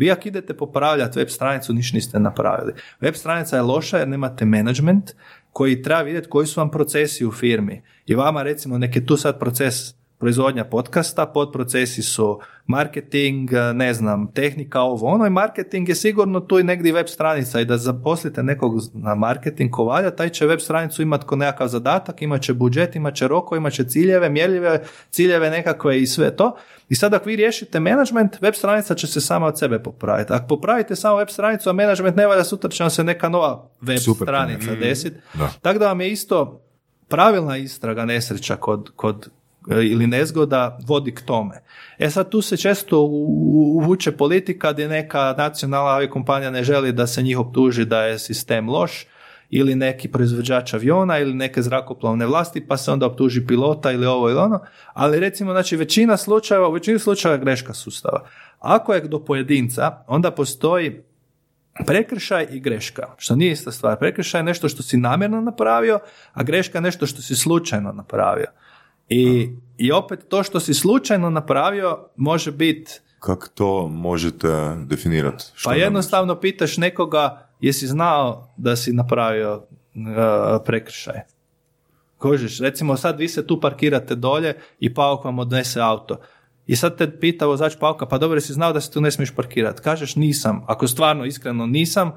Vi ako idete popravljati web stranicu, ništa niste napravili. Web stranica je loša jer nemate management koji treba vidjeti koji su vam procesi u firmi. I vama recimo nek je tu sad proces proizvodnja podcasta, podprocesi su marketing, ne znam, tehnika, ovo ono i marketing je sigurno tu i negdje web stranica i da zaposlite nekog na marketing ko valja, taj će web stranicu imati ko nekakav zadatak, imat će budžet, imat će roko, imat će ciljeve, mjerljive ciljeve nekakve i sve to. I sad ako vi riješite management, web stranica će se sama od sebe popraviti. Ako popravite samo web stranicu, a management ne valja, sutra će vam se neka nova web Super stranica desiti. Da. Tako da vam je isto pravilna istraga nesreća kod, kod e, ili nezgoda vodi k tome. E sad tu se često uvuče politika gdje neka nacionalna aviokompanija ne želi da se njih optuži da je sistem loš ili neki proizvođač aviona ili neke zrakoplovne vlasti pa se onda optuži pilota ili ovo ili ono, ali recimo znači većina slučajeva, u većini slučajeva je greška sustava. Ako je do pojedinca, onda postoji prekršaj i greška, što nije ista stvar. Prekršaj je nešto što si namjerno napravio, a greška je nešto što si slučajno napravio. I, i opet to što si slučajno napravio može biti Kako to možete definirati? Što pa je jednostavno pitaš nekoga jesi znao da si napravio uh, prekršaj. Kožiš, recimo sad vi se tu parkirate dolje i pauk vam odnese auto. I sad te pita vozač pauka, pa dobro si znao da se tu ne smiješ parkirati. Kažeš nisam. Ako stvarno iskreno nisam,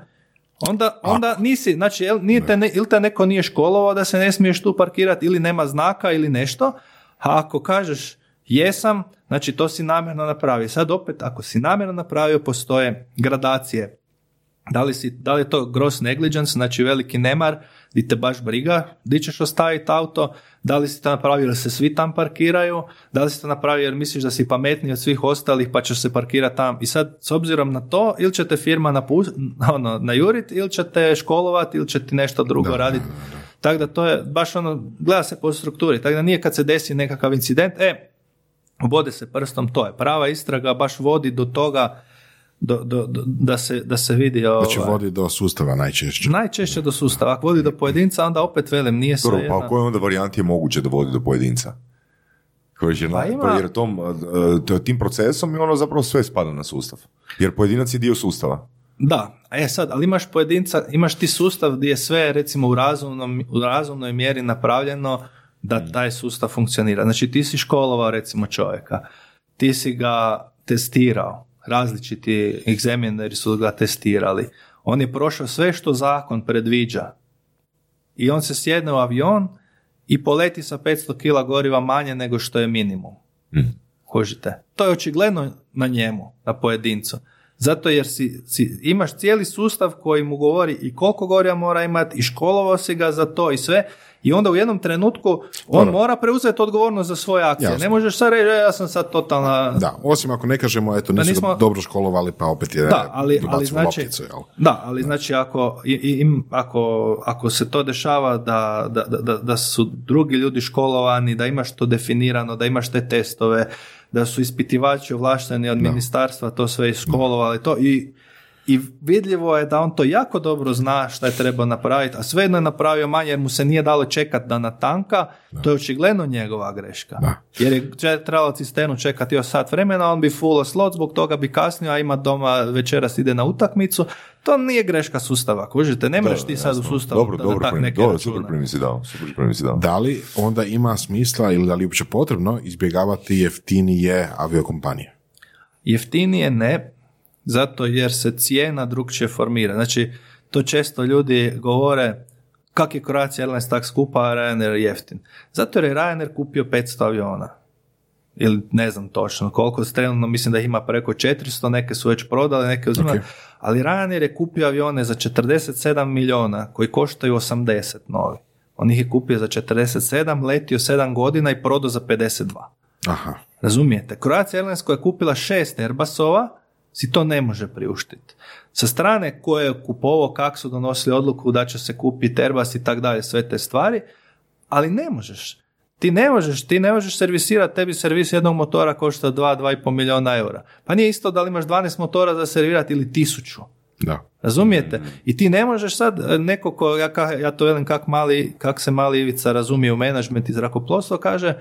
onda, onda nisi, znači jel, nije te ne- ili te neko nije školovao da se ne smiješ tu parkirati ili nema znaka ili nešto, a ako kažeš jesam, znači to si namjerno napravio. Sad opet, ako si namjerno napravio, postoje gradacije. Da li, si, da li je to gross negligence, znači veliki nemar, di te baš briga, di ćeš ostaviti auto, da li si to napravio jer se svi tam parkiraju, da li si to napravio jer misliš da si pametniji od svih ostalih pa ćeš se parkirati tam. I sad, s obzirom na to, ili će te firma ono, najurit, ili će te školovati, ili će ti nešto drugo raditi. Tako da to je baš ono, gleda se po strukturi. Tako da nije kad se desi nekakav incident, e, vode se prstom, to je prava istraga, baš vodi do toga do, do, do- da, se, da se vidi Znači ovaj, vodi do sustava najčešće. najčešće do sustava. Ako vodi do pojedinca, onda opet velim, nije sve Dobro, pa u kojoj onda varijanti je moguće da vodi do pojedinca? Koji će na- Pa ima- pa jer tom, tim procesom i ono zapravo sve spada na sustav. Jer pojedinac je dio sustava. Da, e sad, ali imaš pojedinca, imaš ti sustav gdje je sve recimo u, razumnom, u razumnoj mjeri napravljeno da taj sustav funkcionira. Znači ti si školovao recimo čovjeka, ti si ga testirao, različiti egzamineri su ga testirali. On je prošao sve što zakon predviđa. I on se sjedne u avion i poleti sa 500 kila goriva manje nego što je minimum. Kužite? To je očigledno na njemu, na pojedincu. Zato jer si, si- imaš cijeli sustav koji mu govori i koliko goriva mora imati i školovao si ga za to i sve i onda u jednom trenutku on Dobro. mora preuzeti odgovornost za svoje akcije. Jasno. Ne možeš sad reći, "E, ja sam sad totalna... Da, osim ako ne kažemo, eto, nisu nismo- dobro školovali, pa opet je Da, ali, ali znači, lopticu, jel? da, ali znači ako, im, ako, ako se to dešava da, da, da, da su drugi ljudi školovani, da imaš to definirano, da imaš te testove, da su ispitivači ovlašteni od ministarstva to sve iškolovali, to i i vidljivo je da on to jako dobro zna šta je trebao napraviti, a svejedno je napravio manje jer mu se nije dalo čekati da natanka, to je očigledno njegova greška. Da. Jer je trebalo cisternu čekati još sat vremena, on bi fullo slot, zbog toga bi kasnio, a ima doma večeras ide na utakmicu. To nije greška sustava, kužite, ne možeš ti sad u sustavu Dobro, da, dobro, da tak neke dobro, super primjer si dao. Super primjer si dao. Da li onda ima smisla ili da li je uopće potrebno izbjegavati jeftinije aviokompanije? Jeftinije ne, zato jer se cijena drugčije formira. Znači, to često ljudi govore kak je Croatia Airlines tak skupa, a Ryanair je jeftin. Zato jer je Ryanair kupio 500 aviona. Ili ne znam točno koliko, trenutno mislim da ih ima preko 400, neke su već prodale, neke uzimaju. Ok. Ali Ryanair je kupio avione za 47 milijuna koji koštaju 80 novi. On ih je kupio za 47, letio 7 godina i prodao za 52. Aha, Razumijete? Croatia Airlines koja je kupila šest Airbusova si to ne može priuštiti. Sa strane koje je kupovao, kak su donosili odluku da će se kupiti Airbus i tak dalje, sve te stvari, ali ne možeš. Ti ne možeš, ti ne možeš servisirati, tebi servis jednog motora košta 2, 2,5 milijuna eura. Pa nije isto da li imaš 12 motora za servirati ili tisuću. da. Razumijete? I ti ne možeš sad e, neko ko, ja, ja to velim kak, mali, kak se mali Ivica razumije u menadžment i zrakoplovstvo, kaže "A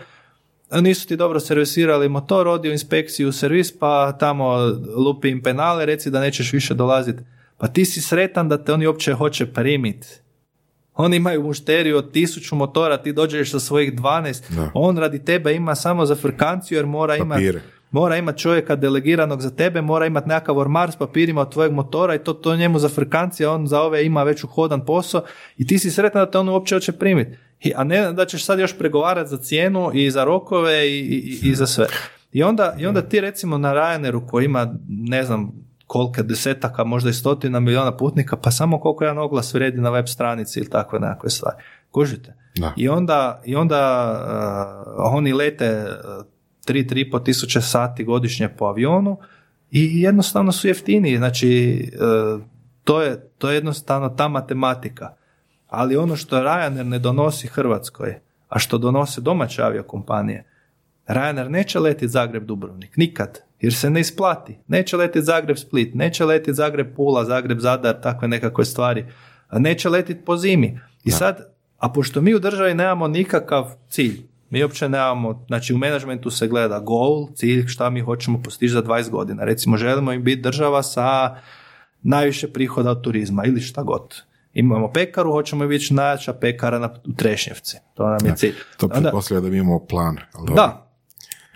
nisu ti dobro servisirali motor, odi u inspekciju u servis, pa tamo lupi im penale, reci da nećeš više dolaziti. Pa ti si sretan da te oni uopće hoće primiti. Oni imaju mušteriju od tisuću motora, ti dođeš sa svojih 12, Da. on radi tebe ima samo za frkanciju jer mora imati. Mora imati čovjeka delegiranog za tebe, mora imati nekakav ormar s papirima od tvojeg motora i to, to njemu za frkancije, on za ove ima već uhodan posao i ti si sretan da te on uopće hoće primiti. I- A ne da ćeš sad još pregovarati za cijenu i za rokove i, i, i za sve. I onda, I onda ti recimo na Ryanairu koji ima ne znam kolike desetaka, možda i stotina miliona putnika, pa samo koliko jedan oglas vredi na web stranici ili takve nekakve stvari. Kužite? Da. I onda, i onda uh, oni lete uh, tri, tri po tisuće sati godišnje po avionu i jednostavno su jeftiniji. Znači, uh, to, je, to je jednostavno ta matematika. Ali ono što Ryanair ne donosi Hrvatskoj, a što donose domaće aviokompanije, Ryanair neće letiti Zagreb Dubrovnik, nikad, jer se ne isplati. Neće letiti Zagreb Split, neće letiti Zagreb Pula, Zagreb Zadar, takve nekakve stvari. Neće letiti po zimi. I sad, a pošto mi u državi nemamo nikakav cilj, mi uopće nemamo, znači u menadžmentu se gleda goal, cilj, šta mi hoćemo postići za 20 godina. Recimo, želimo im biti država sa najviše prihoda od turizma ili šta god. Imamo pekaru, hoćemo biti najjača pekara na, u Trešnjevci. To nam je cilj. To Onda- da mi imamo plan. ali da.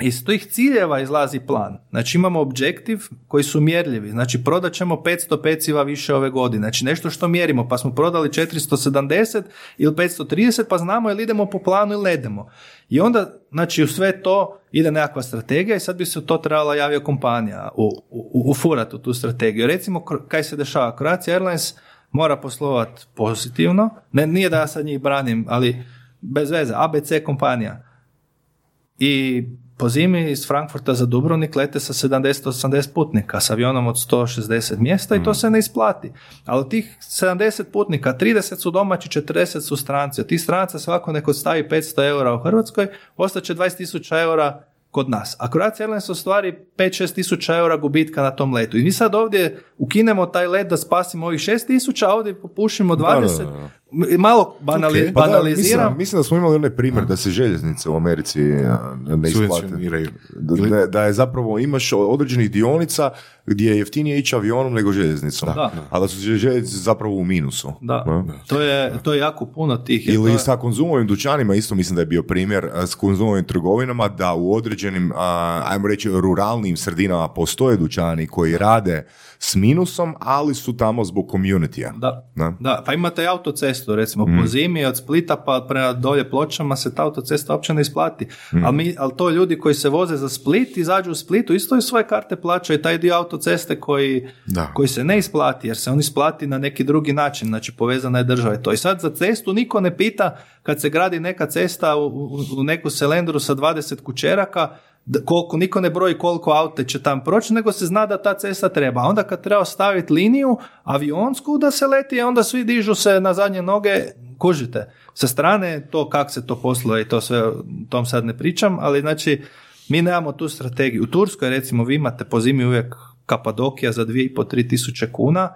Iz tih ciljeva izlazi plan. Znači imamo objektiv koji su mjerljivi. Znači prodat ćemo 500 peciva više ove godine. Znači nešto što mjerimo. Pa smo prodali 470 ili 530 pa znamo ili idemo po planu ili ne idemo. I onda znači u sve to ide nekakva strategija i sad bi se to trebala javio kompanija u, u, u tu strategiju. Recimo kaj se dešava? Croatia Airlines mora poslovati pozitivno. Ne, nije da ja sad njih branim, ali bez veze. ABC kompanija i po zimi iz Frankfurta za Dubrovnik lete sa 70-80 putnika s avionom od 160 mjesta i to se ne isplati. Ali od tih 70 putnika, 30 su domaći, 40 su stranci. Od tih stranaca svako neko stavi 500 eura u Hrvatskoj, ostaće 20.000 eura kod nas. A Croatia Airlines ostvari 5-6 tisuća eura gubitka na tom letu. I mi sad ovdje ukinemo taj let da spasimo ovih 6 tisuća, a ovdje popušimo 20. Da, da, da. Malo banali, Ok. Pa da, banaliziram. mislim, mislim da smo imali onaj primjer da se željeznice u Americi a, ne isplate. Da, da- da je zapravo imaš određenih dionica gdje je jeftinije ići avionom nego željeznicom. Da. A da su željeznice zapravo u minusu. Da, to je, to je jako puno tih. Ili je- sa konzumovim dućanima, isto mislim da je bio primjer s konzumovim trgovinama, da u određenim, ajmo reći, ruralnim sredinama postoje dućani koji rade s minusom, ali su tamo zbog community-a. Da, Da. da, pa imate i autocestu, recimo Mm. po zimi od Splita pa prema dolje pločama se ta autocesta uopće ne isplati. Mm. Ali, mi, ali to ljudi koji se voze za Split, izađu u Splitu, isto i svoje karte plaćaju taj dio autoceste koji, Da. koji se ne isplati, jer se on isplati na neki drugi način, znači povezana je država i to. I sad za cestu niko ne pita kad se gradi neka cesta u, u, u neku selendru sa 20 kućeraka, koliko, niko ne broji koliko auta će tam proći, nego se zna da ta cesta treba. Onda kad treba staviti liniju avionsku da se leti, onda svi dižu se na zadnje noge, kužite. Sa strane to kako se to posluje i to sve, tom sad ne pričam, ali znači mi nemamo tu strategiju. U Turskoj recimo vi imate po zimi uvijek Kapadokija za 2,5-3 tisuće kuna,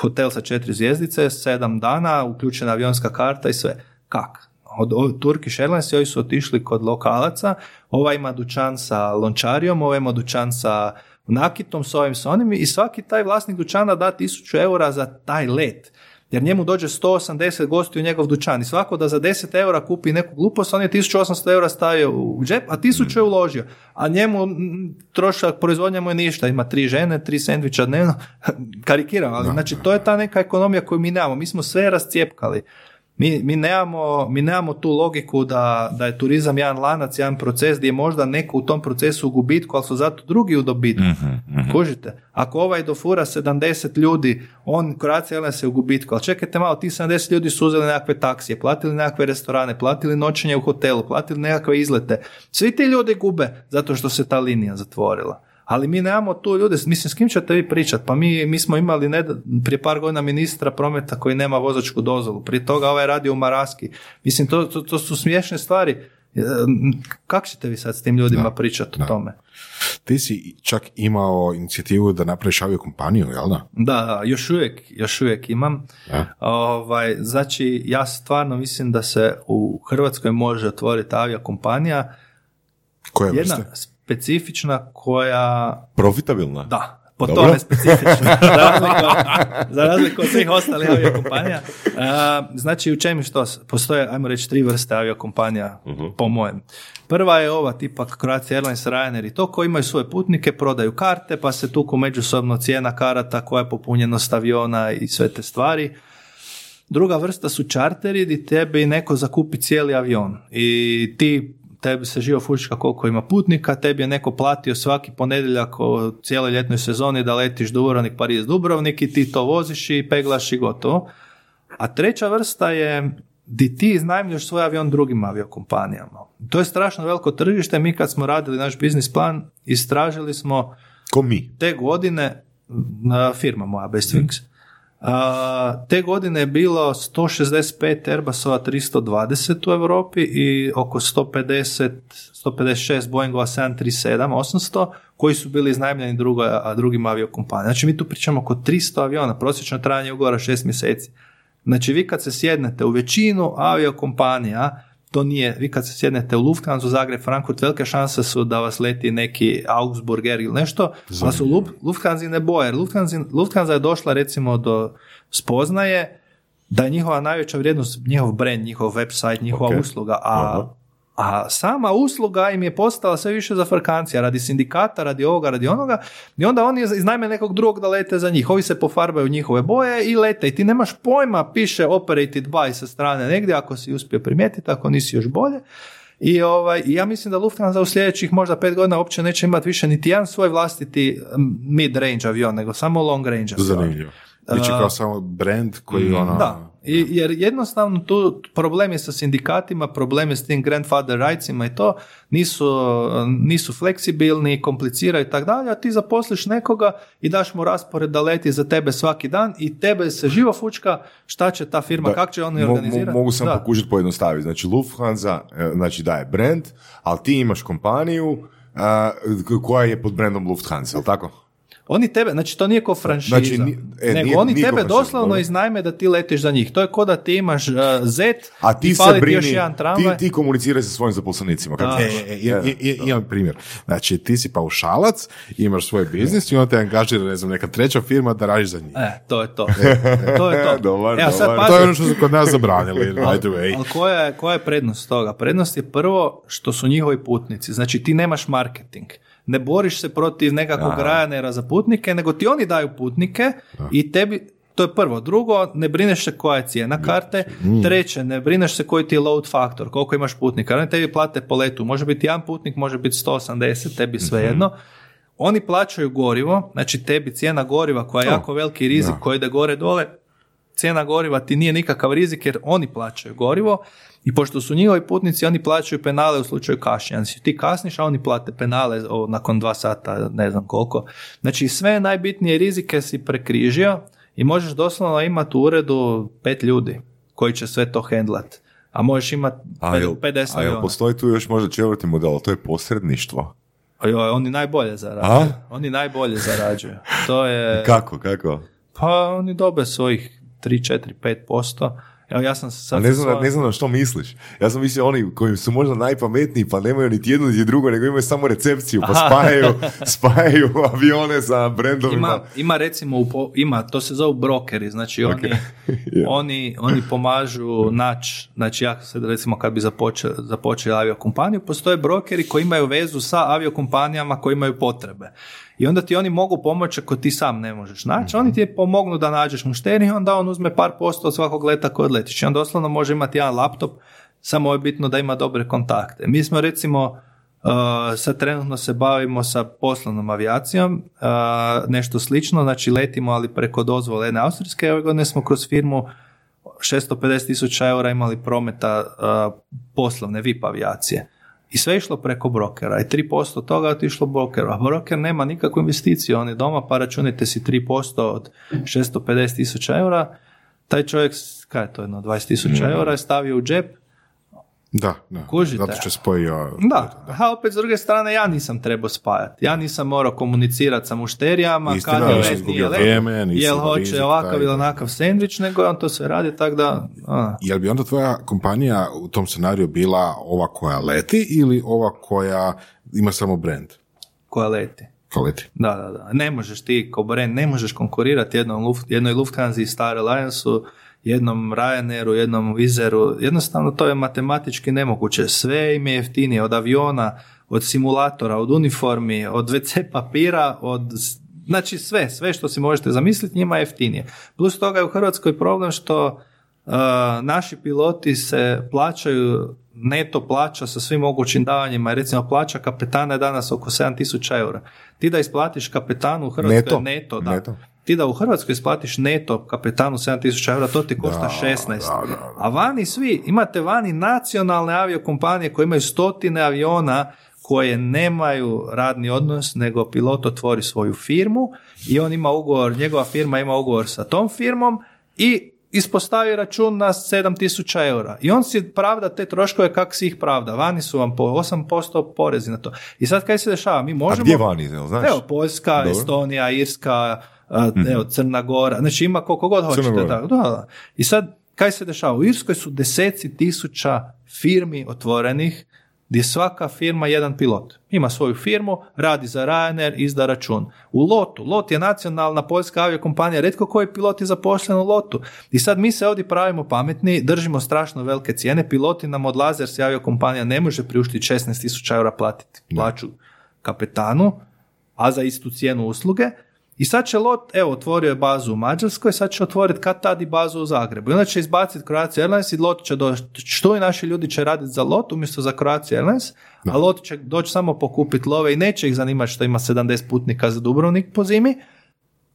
hotel sa četiri zvjezdice, sedam dana, uključena avionska karta i sve. Kak? Od, od Turkish Airlines ovi su otišli kod lokalaca, ova ima dućan sa lončarijom, ova ima dućan sa nakitom, s ovim, s onim i svaki taj vlasnik dućana da 1000 eura za taj let. Jer njemu dođe 180 gosti u njegov dućan i svako da za 10 eura kupi neku glupost, on je 1800 eura stavio u džep, a 1000 je uložio. A njemu trošak proizvodnja mu je ništa, ima tri žene, tri sendviča dnevno, karikiram, ali znači to je ta neka ekonomija koju mi nemamo, mi smo sve rascijepkali. Mi, mi, nemamo, mi nemamo tu logiku da, da je turizam jedan lanac, jedan proces gdje je možda neko u tom procesu u gubitku, ali su zato drugi u dobitku. Kužite? Ako ovaj dofura 70 ljudi, on Croatia Airlines je u gubitku, ali čekajte malo, ti 70 ljudi su uzeli nekakve taksije, platili nekakve restorane, platili noćenje u hotelu, platili nekakve izlete. Svi ti ljudi gube zato što se ta linija zatvorila. Ali mi nemamo tu ljude, mislim, s kim ćete vi pričat? Pa mi, mi smo imali ned- prije par godina ministra prometa koji nema vozačku dozvolu. Prije toga ovaj radi u Maraski. Mislim, to, to, to su smiješne stvari. E, Kako ćete vi sad s tim ljudima pričati o tome? Ti si čak imao inicijativu da napraviš aviokompaniju, jel da? Da, da, još uvijek, još uvijek imam. Da. Ovaj, znači, ja stvarno mislim da se u Hrvatskoj može otvoriti aviokompanija, Koja jedna vrsta? Specifična koja Profitabilna? Da, po Dobro. tome specifično. Za razliku, za razliku od svih ostalih aviokompanija. Znači, u čemu što? Postoje, ajmo reći, tri vrste aviokompanija, po mojem. Prva je ova tipa Croatia Airlines, Ryanair i to koji imaju svoje putnike, prodaju karte, pa se tuku međusobno cijena karata, koja je popunjenost aviona i sve te stvari. Druga vrsta su čarteri gdje tebi neko zakupi cijeli avion i ti tebi se živo fučka koliko ima putnika, tebi je neko platio svaki ponedjeljak u cijeloj ljetnoj sezoni da letiš Dubrovnik, Pariz, Dubrovnik i ti to voziš i peglaš i gotovo. A treća vrsta je di ti iznajmljuješ svoj avion drugim aviokompanijama. To je strašno veliko tržište. Mi kad smo radili naš biznis plan, istražili smo Ko mi? te godine, firma moja Best Wings, a, te godine je bilo 165 Airbusova 320 u Europi i oko 150, 156 Boeingova 737 800 koji su bili iznajmljeni drugo, a drugim aviokompanijama. Znači mi tu pričamo oko 300 aviona, prosječno trajanje ugovora 6 mjeseci. Znači vi kad se sjednete u većinu aviokompanija, to nije, vi kad se sjednete u Lufthansa, Zagreb, Frankfurt, velike šanse su da vas leti neki Augsburger ili nešto, ali su Luft- Lufthansa ne boje. Lufthansa, Lufthansa je došla recimo do spoznaje da je njihova najveća vrijednost njihov brand, njihov website, njihova Ok. usluga, a, Aha. A sama usluga im je postala sve više za frkancija, radi sindikata, radi ovoga, radi onoga, i onda oni iznajme nekog drugog da lete za njih. Ovi se pofarbaju njihove boje i lete. I ti nemaš pojma, piše operated by sa strane negdje, ako si uspio primijetiti, ako nisi još bolje. I ovaj, ja mislim da Lufthansa u sljedećih možda pet godina uopće neće imati više niti jedan svoj vlastiti mid-range avion, nego samo long range avion. Zanimljivo. Biće kao samo brand koji ono... Da, I, jer jednostavno tu problem je sa sindikatima, problem je s tim grandfather rightsima i to, nisu, nisu fleksibilni, kompliciraju i tako dalje, a ti zaposliš nekoga i daš mu raspored da leti za tebe svaki dan i tebe se živo fučka šta će ta firma, kako će oni mo- mo- organizirati. mogu sam Da. pokušati pojednostaviti. Znači Lufthansa, e, znači da je brand, ali ti imaš kompaniju a, k- koja je pod brandom Lufthansa, jel tako? Oni tebe, znači to nije ko franšiza, Znači, ni- e, nego nije- oni nije tebe doslovno dobro. iznajme da ti letiš za njih. To je ko da ti imaš uh, Z A ti i se brini, još jedan tramvaj. ti, ti komuniciraj sa svojim zaposlenicima. Kako? E, e, e, i- i- imam primjer. Znači, ti si paušalac, imaš svoj biznis i onda te angažira, ne znam, neka treća firma da radiš za njih. E, to je to. to je to. Dobar, Evo, sad dobar. To je ono što su kod nas zabranili, by the way. Ali koja je, koja je prednost toga? Prednost je prvo što su njihovi putnici. Znači ti nemaš marketing. Ne boriš se protiv nekakvog Ryanaira za putnike, nego ti oni daju putnike i tebi to je prvo. Drugo, ne brineš se koja je cijena karte. Treće, ne brineš se koji ti je load faktor, koliko imaš putnika. Oni tebi plate po letu. Može biti jedan putnik, može biti 180, tebi svejedno. Oni plaćaju gorivo, znači tebi cijena goriva koja je jako veliki rizik, koji ide gore dole, cijena goriva ti nije nikakav rizik jer oni plaćaju gorivo i pošto su njihovi putnici, oni plaćaju penale u slučaju kašnjenja. Znači ti kasniš, a oni plate penale o, nakon dva sata, ne znam koliko. Znači sve najbitnije rizike si prekrižio i možeš doslovno imati u uredu pet ljudi koji će sve to hendlat. A možeš imati A jel, 50 a jel aviona. postoji tu još možda četvrti model, a to je posredništvo. A joj, oni najbolje zarađuju. Oni najbolje zarađuju. To je... Kako, kako? Pa oni dobe svojih 3, 4, 5%. Evo ja sam sad... A ne znam, ne znam na što misliš. Ja sam mislio oni koji su možda najpametniji pa nemaju niti jedno niti drugo, nego imaju samo recepciju, pa Aha. spajaju, spajaju avione sa brendovima. Ima, ima recimo, u po- ima, to se zovu brokeri, znači oni, Ja. oni, oni pomažu naći, znači ja sad recimo kad bi započeo, započeo aviokompaniju, postoje brokeri koji imaju vezu sa aviokompanijama koji imaju potrebe. I onda ti oni mogu pomoći ako ti sam ne možeš naći, oni ti pomognu da nađeš mušteri, onda on uzme par posto od svakog leta koji odletiš. I on doslovno može imati jedan laptop, samo je bitno da ima dobre kontakte. Mi smo recimo Uh, sad trenutno se bavimo sa poslovnom avijacijom, uh, nešto slično, znači letimo ali preko dozvole jedne austrijske, ove godine smo kroz firmu 650 tisuća eura imali prometa uh, poslovne VIP avijacije. I sve je išlo preko brokera. I 3% toga je otišlo brokeru, a broker nema nikakvu investiciju, on je doma pa računajte si 3% od 650 tisuća eura, taj čovjek, kaj je to jedno, 20 tisuća eura je stavio u džep, Da, da. Kužite. Zato što je spojio... da, a opet s druge strane ja nisam trebao spajati. Ja nisam morao komunicirati sa mušterijama, kad je let, izgubio nije let, vrijeme, nisi jel hoće rizik, ovakav ili onakav sendvič, nego on to sve radi, tako da... A. Jel bi onda tvoja kompanija u tom scenariju bila ova koja leti ili ova koja ima samo brand? koja leti. Koja leti. Da, da, da. Ne možeš ti kao brand, ne možeš konkurirati jednom jednoj Lufthansa i Star Alliance-u, jednom Ryanairu, jednom Vizeru. Jednostavno to je matematički nemoguće. Sve im je jeftinije od aviona, od simulatora, od uniformi, od WC papira, od znači sve, sve što si možete zamisliti njima je jeftinije. Plus toga je u Hrvatskoj problem što uh, naši piloti se plaćaju neto plaća sa svim mogućim davanjima, recimo plaća kapetana je danas oko 7000 eura. Ti da isplatiš kapetanu u Hrvatskoj Neto? neto, da. Neto. Ti da u Hrvatskoj isplatiš neto kapetanu 7000 eura, to ti košta 16. A vani svi, imate vani nacionalne aviokompanije koje imaju stotine aviona koje nemaju radni odnos, nego pilot otvori svoju firmu i on ima ugovor, njegova firma ima ugovor sa tom firmom i ispostavi račun na 7000 eura. I on si pravda te troškove kako si ih pravda. Vani su vam po 8% porezi na to. I sad kaj se dešava? Mi A možemo... gdje vani, znaš? Evo, Poljska, Dobro. Estonija, Irska, a, evo, Crna Gora, znači ima koliko god hoćete. Da, da. I sad, kaj se dešava? U Irskoj su deseci tisuća firmi otvorenih, gdje svaka firma jedan pilot. Ima svoju firmu, radi za Ryanair, izda račun. U Lotu, Lot je nacionalna poljska aviokompanija, redko koji pilot je zaposlen u Lotu. I sad mi se ovdje pravimo pametni, držimo strašno velike cijene, piloti nam odlaze jer se aviokompanija ne može priuštiti 16.000 eura platiti plaću kapetanu, a za istu cijenu usluge. I sad će Lot, evo, otvorio je bazu u Mađarskoj, sad će otvoriti kad tad i bazu u Zagrebu. I onda će izbaciti Croatia Airlines i Lot će doći. Što i naši ljudi će raditi za Lot umjesto za Croatia Airlines, a Lot će doći samo pokupiti love i neće ih zanimati što ima 70 putnika za Dubrovnik po zimi,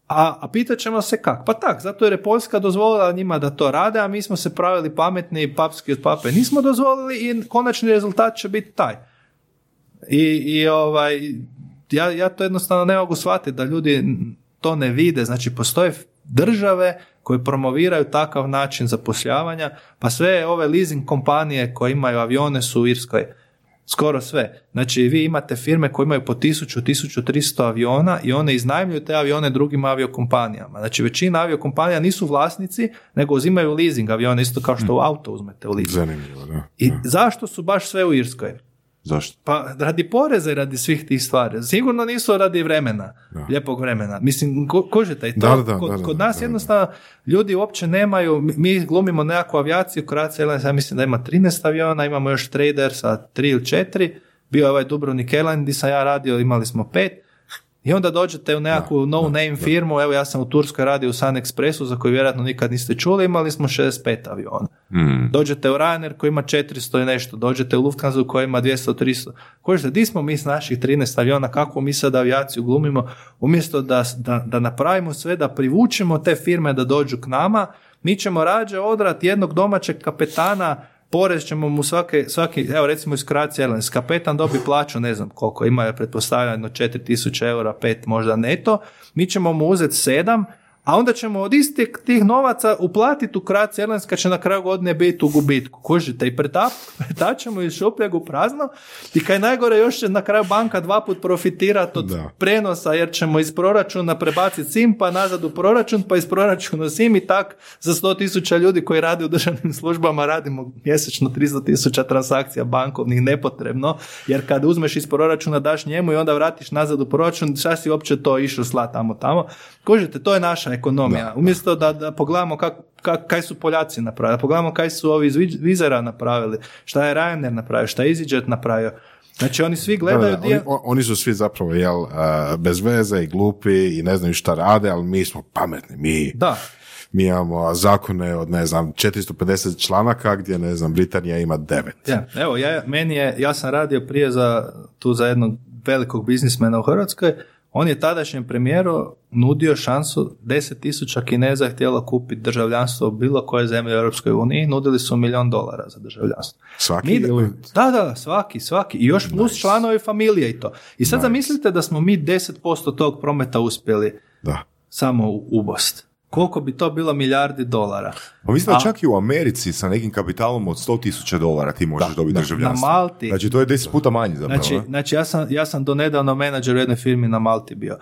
a, a pitat ćemo se kako? Pa tak, zato jer je Poljska dozvolila njima da to rade, a mi smo se pravili pametni i papski od pape. Nismo dozvolili i konačni rezultat će biti taj. I, i ovaj, ja, ja to jednostavno ne mogu shvatiti da ljudi to ne vide. Znači, postoje države koje promoviraju takav način zapošljavanja, pa sve ove leasing kompanije koje imaju avione su u Irskoj. Skoro sve. Znači, vi imate firme koje imaju po 1000, 1300 aviona i one iznajmljuju te avione drugim aviokompanijama. Znači, većina aviokompanija nisu vlasnici, nego uzimaju leasing avione, isto kao što u auto uzmete u leasing. Zanimljivo, da. I zašto su baš sve u Irskoj? Zašto? Pa radi poreza i radi svih tih stvari. Sigurno nisu radi vremena, lijepog vremena. Mislim, ku- kužite i to. Da, da, da, kod, da, da, kod nas da, da. jednostavno ljudi uopće nemaju, mi- mi glumimo nekakvu avijaciju, Croatia Airlines, ja mislim da ima 13 aviona, imamo još trader sa 3 ili 4, bio je ovaj Dubrovnik Airline, gdje sam ja radio, imali smo pet, i onda dođete u nekakvu no name firmu, evo ja sam u Turskoj radio u Sun Expressu, za koju vjerojatno nikad niste čuli, imali smo 65 aviona. Dođete u Ryanair koji ima 400 i nešto, dođete u Lufthansa koji ima 200, 300. Kožete, di smo mi s naših 13 aviona, kako mi sad avijaciju glumimo, umjesto da, da, da napravimo sve, da privučemo te firme da dođu k nama, mi ćemo rađe odrat jednog domaćeg kapetana, porez ćemo mu svake, svaki, evo recimo iz Croatia Airlines, kapetan dobi plaću, ne znam koliko, ima je pretpostavljeno 4000 eura, 5 možda neto, mi ćemo mu uzeti 7, a onda ćemo od istih tih novaca uplatiti u Croatia Airlines kad će na kraju godine biti u gubitku. Kužite, i pretap, pretačemo iz šupljeg u prazno i kaj najgore još će na kraju banka dva put profitirati od Da. prenosa jer ćemo iz proračuna prebaciti SIM pa nazad u proračun pa iz proračuna SIM i tak za 100 tisuća ljudi koji rade u državnim službama radimo mjesečno 300 tisuća transakcija bankovnih nepotrebno jer kad uzmeš iz proračuna daš njemu i onda vratiš nazad u proračun šta si uopće to išao slat tamo tamo Kužite, to je naša ekonomija. Umjesto da, da pogledamo kak, kak, kaj su Poljaci napravili, da pogledamo kaj su ovi iz Viz- Vizera napravili, šta je Ryanair napravio, šta je EasyJet napravio. Znači oni svi Da, gledaju da, je- oni, oni su svi zapravo jel, bez veze i glupi i ne znaju šta rade, ali mi smo pametni. Mi, Da, mi imamo zakone od, ne znam, 450 članaka gdje, ne znam, Britanija ima devet. Ja, evo, ja, meni je, ja sam radio prije za, tu za jednog velikog biznismena u Hrvatskoj, on je tadašnjem premijeru nudio šansu 10.000 Kineza je htjelo kupiti državljanstvo u bilo koje zemlje u Europskoj uniji, nudili su milion dolara za državljanstvo. Svaki Mi- ili... Da, da, svaki, svaki. I još plus članovi familije i to. I sad zamislite da smo mi 10% tog prometa uspjeli Da. samo u- ubost. Koliko bi to bilo milijardi dolara? Pa mislim da čak i u Americi sa nekim kapitalom od 100 tisuća dolara ti možeš dobiti Na državljanstvo. Malti. Znači to je 10 puta manje zapravo. Znači, znači ja, sam, ja sam donedavno menadžer u jednoj firmi na Malti bio.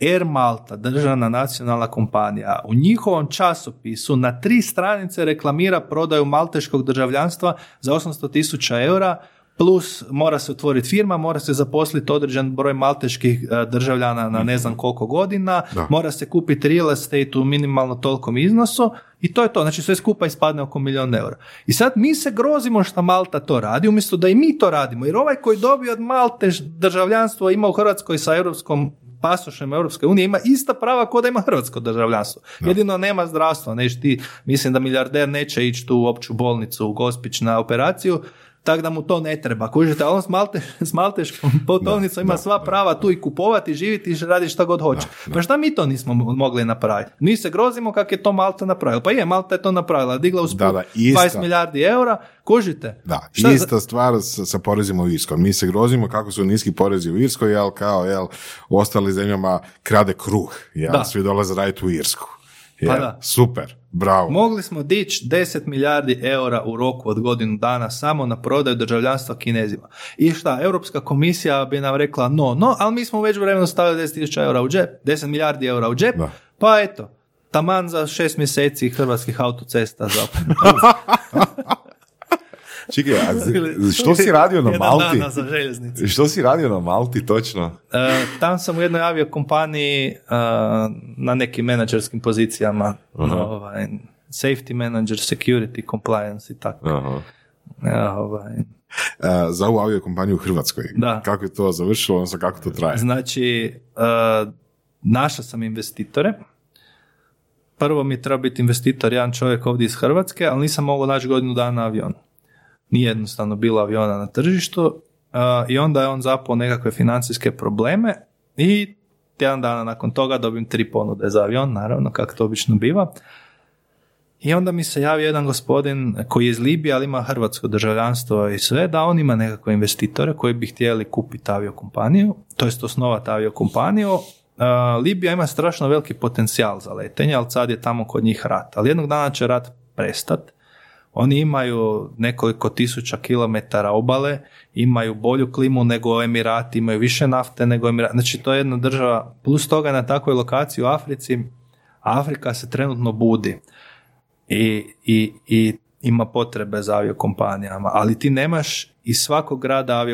Air Malta, državna nacionalna kompanija, u njihovom časopisu na tri stranice reklamira prodaju malteškog državljanstva za 800 tisuća eura, plus mora se otvoriti firma, mora se zaposliti određen broj malteških e, državljana na ne znam koliko godina, Da. mora se kupiti real estate u minimalno tolkom iznosu i to je to. Znači sve skupa ispadne oko milijun eura. I sad mi se grozimo što Malta to radi, umjesto da i mi to radimo. Jer ovaj koji dobije od Malte državljanstvo ima u Hrvatskoj sa europskom pasošem Europske unije ima ista prava kao da ima hrvatsko državljanstvo. Jedino nema zdravstva. Neš ti, mislim da milijarder neće ići tu u opću bolnicu u Gospić na operaciju, tako da mu to ne treba. Kužite, on s, Malte, s malteškom putovnicom ima sva prava tu i kupovati, živjeti i raditi šta god hoće. Pa šta mi to nismo mogli napraviti? Mi se grozimo kako je to Malta napravila. Pa je, Malta je to napravila, digla uz Da, da, ista. 20 milijardi eura, kužite. Da, Šta za- ista stvar sa, sa porezima u Irskoj. Mi se grozimo kako su niski porezi u Irskoj, jel kao, jel, u ostalim zemljama krade kruh, jel, Da. svi dolaze raditi u Irsku. Pa da. Super, bravo. Mogli smo dići 10 milijardi eura u roku od godinu dana samo na prodaju državljanstva kinezima. I šta, Europska komisija bi nam rekla no, no, ali mi smo u vremenu stavili 10 tisuća eura u džep, 10 milijardi eura u džep, Da. pa eto, taman za šest mjeseci hrvatskih autocesta za... Čekaj, a z- što si radio na Jedan Malti? dana za željeznici. Što si radio na Malti točno? E, tam sam u jednoj aviokompaniji e, na nekim menadžerskim pozicijama, ovaj, safety manager, security, compliance i tako. Aha. E, ovaj, E, za ovu aviokompaniju u Hrvatskoj. Da. Kako je to završilo, odnosno kako to traje? Znači, uh, našao sam investitore. Prvo mi je trebao biti investitor jedan čovjek ovdje iz Hrvatske, ali nisam mogao naći godinu dana avion. Nije jednostavno bilo aviona na tržištu uh, i onda je on zapao nekakve financijske probleme i tjedan dana nakon toga dobijem tri ponude za avion, naravno, kako to obično biva. I onda mi se javi jedan gospodin koji je iz Libije, ali ima hrvatsko državljanstvo i sve, da on ima nekakve investitore koji bi htjeli kupiti aviokompaniju, to jest osnovati aviokompaniju. Uh, Libija ima strašno veliki potencijal za letenje, ali sad je tamo kod njih rat. Ali jednog dana će rat prestat. Oni imaju nekoliko tisuća kilometara obale, imaju bolju klimu nego Emirati, imaju više nafte nego Emirati. Znači to je jedna država, plus toga na takvoj lokaciji u Africi, Afrika se trenutno budi i, i, i ima potrebe za aviokompanijama, ali ti nemaš iz svakog grada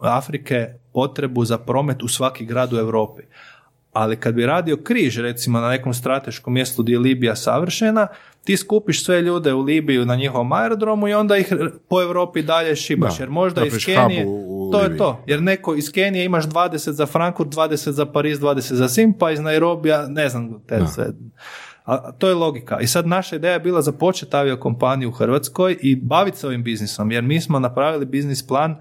Afrike potrebu za promet u svaki grad u Europi. Ali kad bi radio križ, recimo na nekom strateškom mjestu gdje je Libija savršena, ti skupiš sve ljude u Libiju na njihovom aerodromu i onda ih po Europi dalje šibaš. Da, jer možda iz Kenije, to je to. Jer neko iz Kenije imaš 20 za Frankfurt, 20 za Pariz, 20 za Sim, pa iz Nairobija, ne znam, te Da. sve. A to je logika. I sad naša ideja je bila započeti aviokompaniju u Hrvatskoj i baviti se ovim biznisom, jer mi smo napravili biznis plan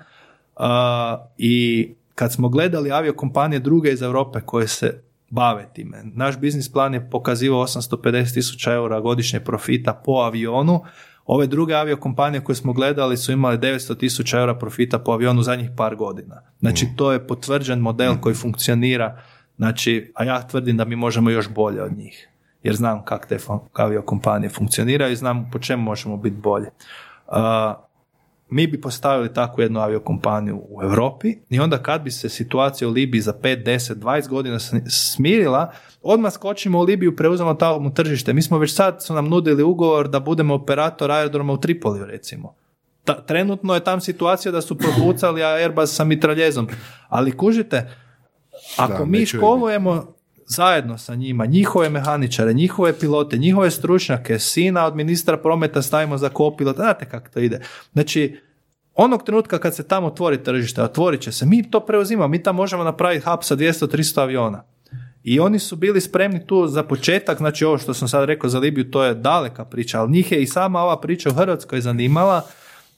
a, i kad smo gledali aviokompanije druge iz Europe koje se bave time, naš biznis plan je pokazivao 850 tisuća eura godišnje profita po avionu, ove druge aviokompanije koje smo gledali su imale 900 tisuća eura profita po avionu zadnjih par godina. Znači to je potvrđen model koji funkcionira, znači, a ja tvrdim da mi možemo još bolje od njih jer znam kako te aviokompanije funkcioniraju i znam po čemu možemo biti bolje. Uh, mi bi postavili takvu jednu aviokompaniju u Europi i onda kad bi se situacija u Libiji za 5, 10, 20 godina smirila, odmah skočimo u Libiju, preuzemo tamo tržište. Mi smo već sad su nam nudili ugovor da budemo operator aerodroma u Tripoliju recimo. Ta, trenutno je tam situacija da su propucali Airbus sa mitraljezom. Ali kužite, ako Da, mi školujemo zajedno sa njima, njihove mehaničare, njihove pilote, njihove stručnjake, sina od ministra prometa stavimo za kopilota, znate kako to ide. Znači, onog trenutka kad se tamo otvori tržište, otvorit će se, mi to preuzimamo, mi tamo možemo napraviti hub sa 200-300 aviona. I oni su bili spremni tu za početak, znači ovo što sam sad rekao za Libiju, to je daleka priča, ali njih je i sama ova priča u Hrvatskoj zanimala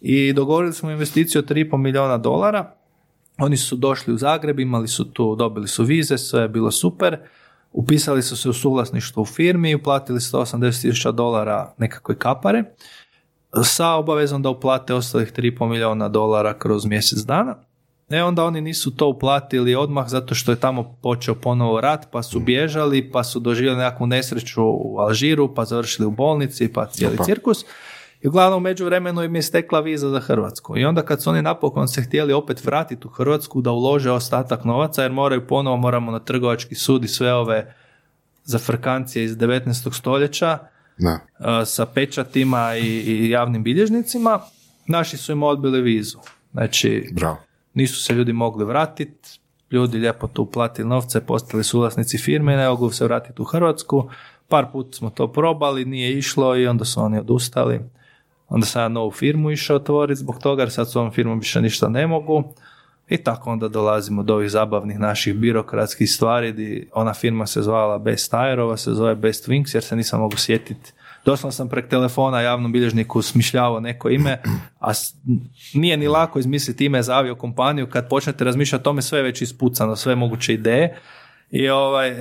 i dogovorili smo investiciju od 3,5 milijuna dolara. Oni su došli u Zagreb, imali su tu, dobili su vize, sve je bilo super. Upisali su se u suvlasništvo u firmi i uplatili 180 tisuća dolara nekakve kapare sa obavezom da uplate ostalih 3,5 milijuna dolara kroz mjesec dana. E onda oni nisu to uplatili odmah zato što je tamo počeo ponovo rat, pa su bježali, pa su doživjeli nekakvu nesreću u Alžiru, pa završili u bolnici, pa cijeli Opa. cirkus. I uglavnom u međuvremenu im je stekla viza za Hrvatsku. I onda kad su oni napokon se htjeli opet vratiti u Hrvatsku da ulože ostatak novaca, jer moraju ponovo, moramo na trgovački sud i sve ove zafrkancije iz 19. stoljeća, Da. a, sa pečatima i, i javnim bilježnicima, naši su im odbili vizu. Znači, Bravo. nisu se ljudi mogli vratiti, ljudi lijepo tu uplatili novce, postali suvlasnici firme, ne mogu se vratiti u Hrvatsku. Par puta smo to probali, nije išlo i onda su oni odustali. Onda sam ja novu firmu išao otvoriti zbog toga, jer sad s ovom firmom više ništa ne mogu. I tako onda dolazimo do ovih zabavnih naših birokratskih stvari, di ona firma se zvala Best Aerova, se zove Best Wings, jer se nisam mogu sjetiti Doslovno sam prek telefona javnom bilježniku smišljavao neko ime, a nije ni lako izmisliti ime za aviokompaniju kad počnete razmišljati o tome sve je već ispucano, sve moguće ideje. I ovaj,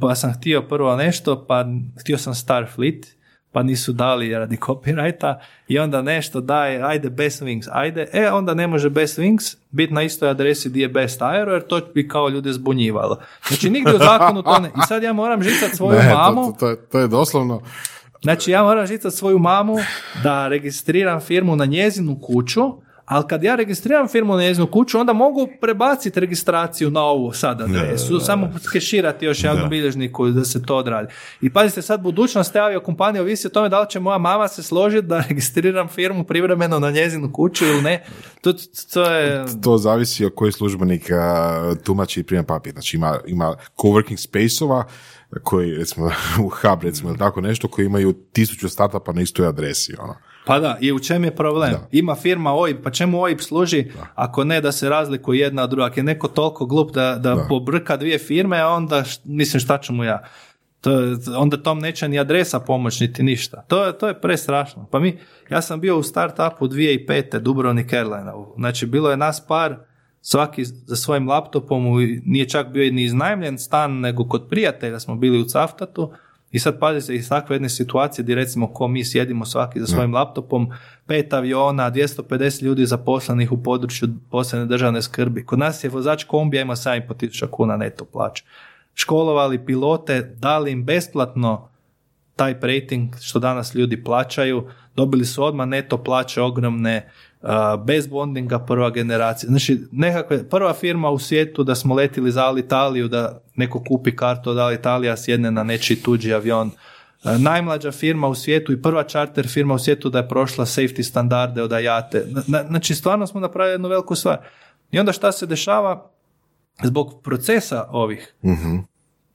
pa sam htio prvo nešto, pa htio sam Starfleet, pa nisu dali radi copyrighta i onda nešto daj, ajde Best Wings, ajde, e onda ne može Best Wings biti na istoj adresi gdje je Best Aero jer to bi kao ljude zbunjivalo. Znači nigdje u zakonu to ne, i sad ja moram žicat svoju Ne, to- mamu, to, to, je- to je doslovno, Znači ja moram žicat svoju mamu da registriram firmu na njezinu kuću, ali kad ja registriram firmu na njezinu kuću, onda mogu prebaciti registraciju na ovu sad adresu, samo skeširati još javnom bilježniku da se to odradi. I pazite, sad budućnost te aviokompanije ovisi o tome da li će moja mama se složiti da registriram firmu privremeno na njezinu kuću ili ne. To, to je... to zavisi od koji službenik tumači i prima papir. Znači ima, ima coworking space-ova koji, recimo, u Hub, recimo, ili tako nešto, koji imaju tisuću startupa na istoj adresi, ono. Pa da, i u čem je problem? Da. Ima firma OIB, pa čemu OIB služi ako ne da se razlikuje jedna od druga? Ako je neko toliko glup da, da, Da. pobrka dvije firme, a onda, š- mislim, šta ću mu ja? To, onda tom neće ni adresa pomoć, niti ništa. To, je- to je prestrašno. Pa mi, ja sam bio u startupu 2005. Dubrovnik Airline. Znači, bilo je nas par, svaki za svojim laptopom, nije čak bio ni iznajmljen stan, nego kod prijatelja smo bili u Caftatu, i sad pazite iz takve jedne situacije gdje recimo ko mi sjedimo svaki za svojim laptopom, pet aviona, 250 ljudi zaposlenih u području posebne državne skrbi. Kod nas je vozač kombija ima 7,5 tisuća kuna neto plaće. Školovali pilote, dali im besplatno taj rating što danas ljudi plaćaju, dobili su odmah neto plaće ogromne, a, bez bondinga prva generacija. Znači, nekakve, prva firma u svijetu da smo letili za Alitaliju, da neko kupi kartu od Alitalija, sjedne na nečiji tuđi avion. A, Najmlađa firma u svijetu i prva charter firma u svijetu da je prošla safety standarde od Ajate. Na- na- Znači, stvarno smo napravili jednu veliku stvar. I onda šta se dešava? Zbog procesa ovih,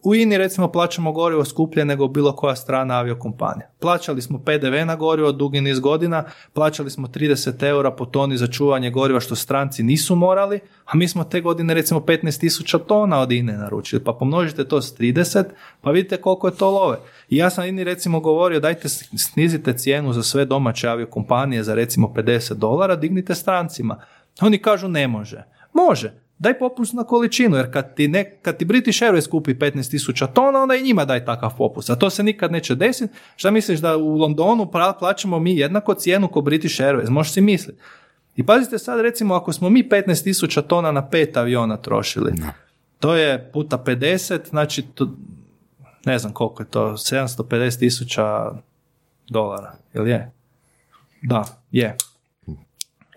u INI recimo plaćamo gorivo skuplje nego bilo koja strana aviokompanija. Plaćali smo PDV na gorivo dugi niz godina, plaćali smo 30 eura po toni za čuvanje goriva što stranci nisu morali, a mi smo te godine recimo 15 tisuća tona od INE naručili, pa pomnožite to s 30, pa vidite koliko je to love. I ja sam INI recimo govorio dajte snizite cijenu za sve domaće aviokompanije za recimo 50 dolara, dignite strancima. Oni kažu ne može. Može, daj popust na količinu, jer kad ti, ne, kad ti British Airways kupi 15.000 tona, onda i njima daj takav popust. A to se nikad neće desiti. Šta misliš da u Londonu pra- plaćamo mi jednako cijenu ko British Airways? Možeš si misliti. I pazite sad recimo ako smo mi 15.000 tona na pet aviona trošili, to je puta 50, znači to, ne znam koliko je to, 750 tisuća dolara, jel je? Da, je.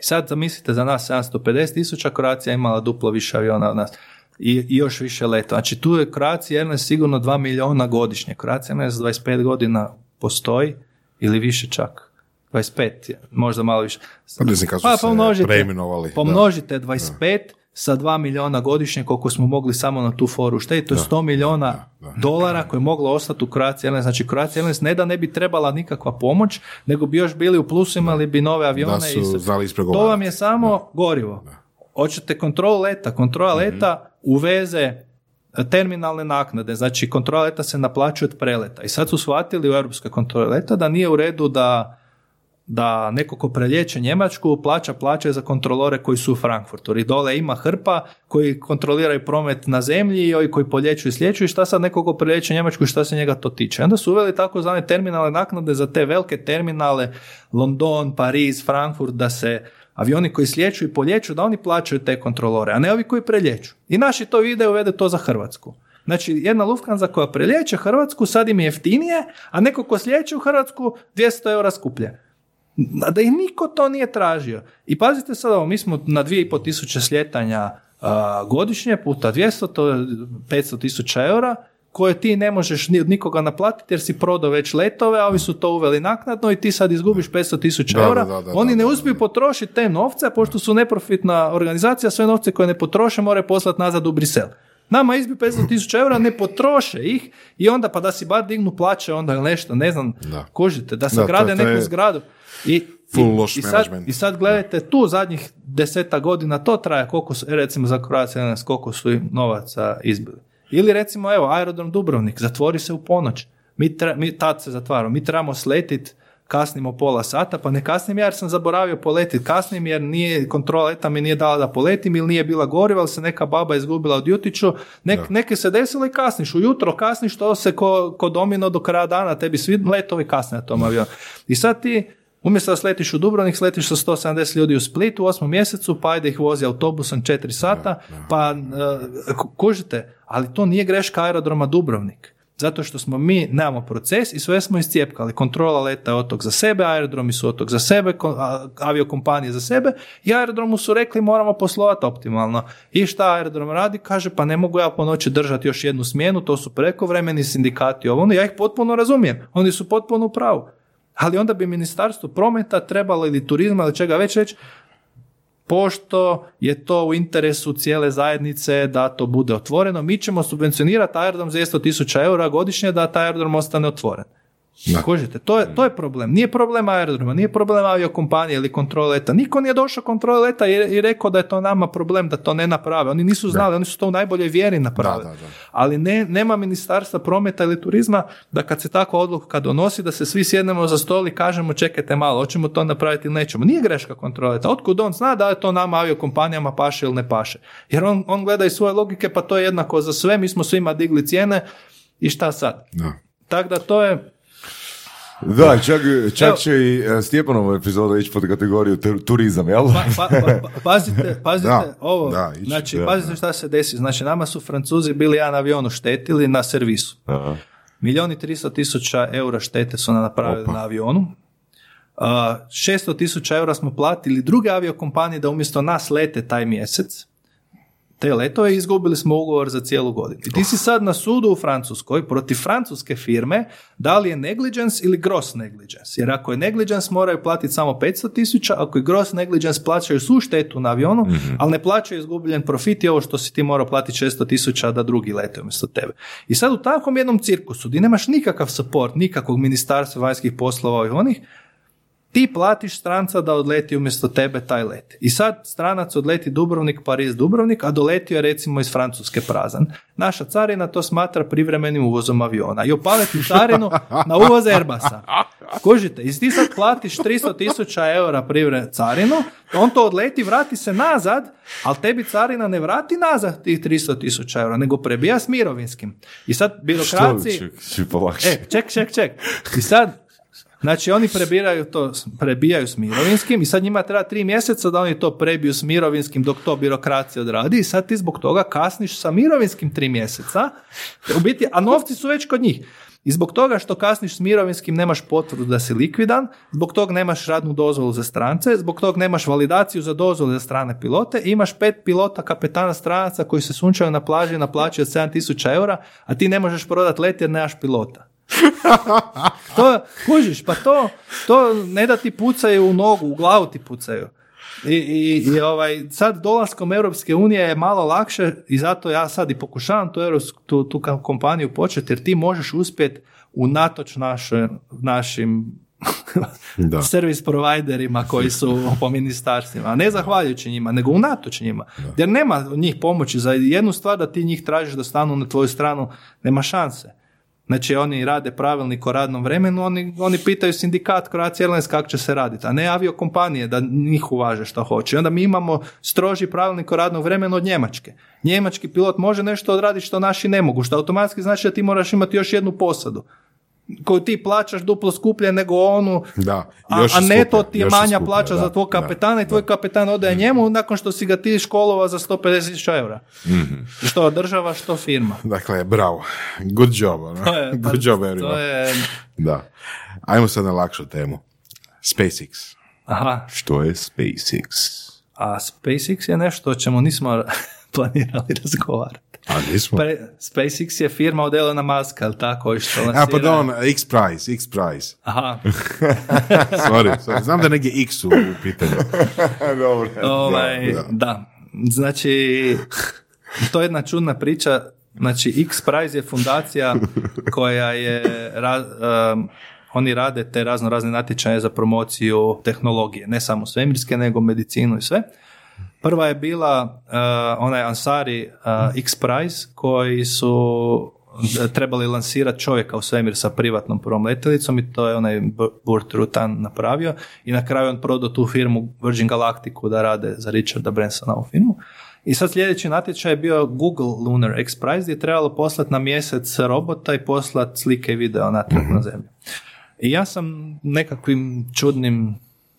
I sad zamislite za nas 750 tisuća, Croatia je imala duplo više aviona od nas. I, i još više leta. Znači tu je Croatia Airlines sigurno 2 miliona godišnje. Croatia Airlines 25 godina postoji ili više čak. 25, je, možda malo više. Pa Pa pomnožite, preimenovali. Da. pomnožite 25 sa 2 miliona godišnje koliko smo mogli samo na tu foru uštediti, to je 100 miliona dolara koje je moglo ostati u Croatia Airlines. Znači Croatia Airlines ne da ne bi trebala nikakva pomoć, nego bi još bili u plusu, imali bi nove avione. Da su i znali To vam je samo gorivo. Hoćete kontrolu leta, kontrola leta uveze e, terminalne naknade, znači kontrola leta se naplaćuje od preleta. I sad su shvatili u europskoj kontroli leta da nije u redu da da neko ko prelijeće Njemačku plaća plaće za kontrolore koji su u Frankfurtu. I dole ima hrpa koji kontroliraju promet na zemlji i ovi koji poljeću i slijeću i šta sad neko ko prelijeće Njemačku i šta se njega to tiče. Onda su uveli takozvane terminalne naknade za te velike terminale London, Pariz, Frankfurt da se avioni koji slijeću i poljeću da oni plaćaju te kontrolore, a ne ovi koji prelijeću. I naši to vide uvede to za Hrvatsku. Znači, jedna Lufthansa koja prelijeće Hrvatsku sad im je jeftinije, a neko ko slijeće u Hrvatsku 200 eura skuplje. Da ih niko to nije tražio. I pazite sad ovo, mi smo na 2,5 tisuće sljetanja a, godišnje puta 200, to je 500 tisuća eura, koje ti ne možeš ni od nikoga naplatiti jer si prodao već letove, a ovi su to uveli naknadno i ti sad izgubiš 500 tisuća eura. da, da, da, Oni ne uspiju potrošiti te novce, pošto su neprofitna organizacija, sve novce koje ne potroše moraju poslati nazad u Brisel. Nama izbiju 500 tisuća eura, ne potroše ih i onda pa da si bar dignu plaće onda ili nešto, ne znam, Da. kužite, da to- to neku zgradu. I, full i, loš i, sad, management. I sad gledajte, tu zadnjih deseta godina to traje, koliko su, recimo za Croatia Airlines, koliko su im novaca izbili. Ili recimo, evo, aerodrom Dubrovnik, zatvori se u ponoć. mi, tre- mi tad se zatvaramo, mi trebamo sletit kasnimo pola sata, pa ne kasnim ja jer sam zaboravio poletiti, kasnim jer nije kontrola leta mi nije dala da poletim ili nije bila goriva, ili se neka baba izgubila od jutiću, Nek, neke se desilo i kasniš, ujutro kasniš, to se ko, ko domino do kraja dana, tebi svi letovi kasne na tom avionu. I sad ti Umjesto da sletiš u Dubrovnik, sletiš sa 170 ljudi u Split u osmom mjesecu, pa ajde ih vozi autobusom 4 sata, pa uh, kužite, ali to nije greška aerodroma Dubrovnik. Zato što smo mi, nemamo proces i sve smo iscijepkali. Kontrola leta je otok za sebe, aerodromi su otok za sebe, aviokompanije za sebe i aerodromu su rekli moramo poslovati optimalno. I šta aerodrom radi? Kaže pa ne mogu ja po noći držati još jednu smjenu, to su prekovremeni sindikati, ovo ono, ja ih potpuno razumijem. Oni su potpuno u pravu. Ali onda bi ministarstvo prometa trebalo ili turizma ili čega već reći, pošto je to u interesu cijele zajednice da to bude otvoreno, mi ćemo subvencionirati aerodrom za 100 tisuća eura godišnje da taj aerodrom ostane otvoren. Kužite, to je, to je problem. Nije problem aerodroma, nije problem aviokompanije ili kontrole leta. Niko nije došao kontrole leta i, i rekao da je to nama problem da to ne naprave. Oni nisu znali, oni su to u najboljoj vjeri napravili. Ali ne, nema ministarstva prometa ili turizma da kad se takva odluka donosi da se svi sjednemo za stol i kažemo čekajte malo, hoćemo to napraviti ili nećemo. Nije greška kontrole leta. Otkud on zna da je to nama aviokompanijama paše ili ne paše? Jer on, on gleda iz svoje logike pa to je jednako za sve, mi smo svima digli cijene i šta sad? Tako da to je da, čak, čak će i e, Stjepanova epizoda ići pod kategoriju turizam, jel? Pa, pa, pa, pazite, pazite ovo, da, znači, pazite šta se desi. Znači, nama su Francuzi bili jedan avion štetili na servisu. Aha. I tristo tisuća eura štete su nam napravili na avionu. Uh, 600 tisuća eura smo platili druge aviokompanije da umjesto nas lete taj mjesec te letove i izgubili smo ugovor za cijelu godinu. I ti si sad na sudu u Francuskoj protiv francuske firme da li je negligence ili gross negligence. Jer ako je negligence moraju platiti samo 500 tisuća, ako je gross negligence plaćaju svu štetu na avionu, mm ali ne plaćaju izgubljen profit i ovo što si ti morao platiti 600 tisuća da drugi lete umjesto tebe. I sad u takvom jednom cirkusu gdje nemaš nikakav support, nikakvog ministarstva vanjskih poslova i onih, ti platiš stranca da odleti umjesto tebe taj let. I sad stranac odleti Dubrovnik, Pariz, Dubrovnik, a doletio je recimo iz Francuske prazan. Naša carina to smatra privremenim uvozom aviona i opaleti carinu na uvoz Airbusa. Kužite, i ti sad platiš 300 tisuća eura privre carinu, on to odleti, vrati se nazad, ali tebi carina ne vrati nazad tih 300 tisuća eura, nego prebija s mirovinskim. I sad birokraci... Što? E, ček, ček, ček. I sad Znači oni prebiraju to, prebijaju s mirovinskim i sad njima treba tri mjeseca da oni to prebiju s mirovinskim dok to birokracija odradi i sad ti zbog toga kasniš sa mirovinskim tri mjeseca, u biti, a novci su već kod njih. I zbog toga što kasniš s mirovinskim nemaš potvrdu da si likvidan, zbog toga nemaš radnu dozvolu za strance, zbog toga nemaš validaciju za dozvolu za strane pilote, imaš pet pilota kapetana stranaca koji se sunčaju na plaži na plaći od 7000 eura, a ti ne možeš prodati let jer nemaš pilota. to, kužiš, pa to, to ne da ti pucaju u nogu, u glavu ti pucaju. I, i, i ovaj, sad dolaskom Europske unije je malo lakše i zato ja sad i pokušavam tu, tu, tu kompaniju početi jer ti možeš uspjeti unatoč naše, našim da. servis providerima koji su po ministarstvima, ne zahvaljujući njima, nego unatoč njima. Jer nema njih pomoći za jednu stvar da ti njih tražiš da stanu na tvoju stranu, nema šanse. Znači oni rade pravilnik o radnom vremenu, oni, oni pitaju sindikat Croatia Airlines kako će se raditi, a ne aviokompanije da njih uvaže što hoće. I onda mi imamo stroži pravilnik o radnom vremenu od Njemačke. Njemački pilot može nešto odraditi što naši ne mogu, što automatski znači da ti moraš imati još jednu posadu koju ti plaćaš duplo skuplje nego onu, da, a, a neto ti je manja plaća za tvoj kapetana i tvoj kapetan odaje njemu nakon što si ga ti školova za 150.000 eura. Mm-hmm. Što država, što firma. Dakle, bravo. Good job. To je, Good job, To je... Da. Ajmo sad na lakšu temu. SpaceX. Aha. Što je SpaceX? A SpaceX je nešto o čemu nismo planirali razgovarati. A nismo. Pre, SpaceX je firma od Elona Muska, ali tako? Što A, pardon, X-Prize, X-Prize. Aha. sorry, sorry, znam da negdje X u, pitanju. Dobro. Ovaj, da, da. Znači, to je jedna čudna priča. Znači, X-Prize je fundacija koja je... Um, oni rade te razno razne natječaje za promociju tehnologije, ne samo svemirske, nego medicinu i sve. Prva je bila uh, onaj Ansari uh, X Prize koji su trebali lansirati čovjeka u svemir sa privatnom prvom letjelicom i to je onaj Burt Rutan napravio i na kraju on prodao tu firmu Virgin Galacticu da rade za Richarda Bransona u filmu. I sad sljedeći natječaj je bio Google Lunar X Prize gdje je trebalo poslati na mjesec robota i poslati slike i video natrag na zemlju. I ja sam nekakvim čudnim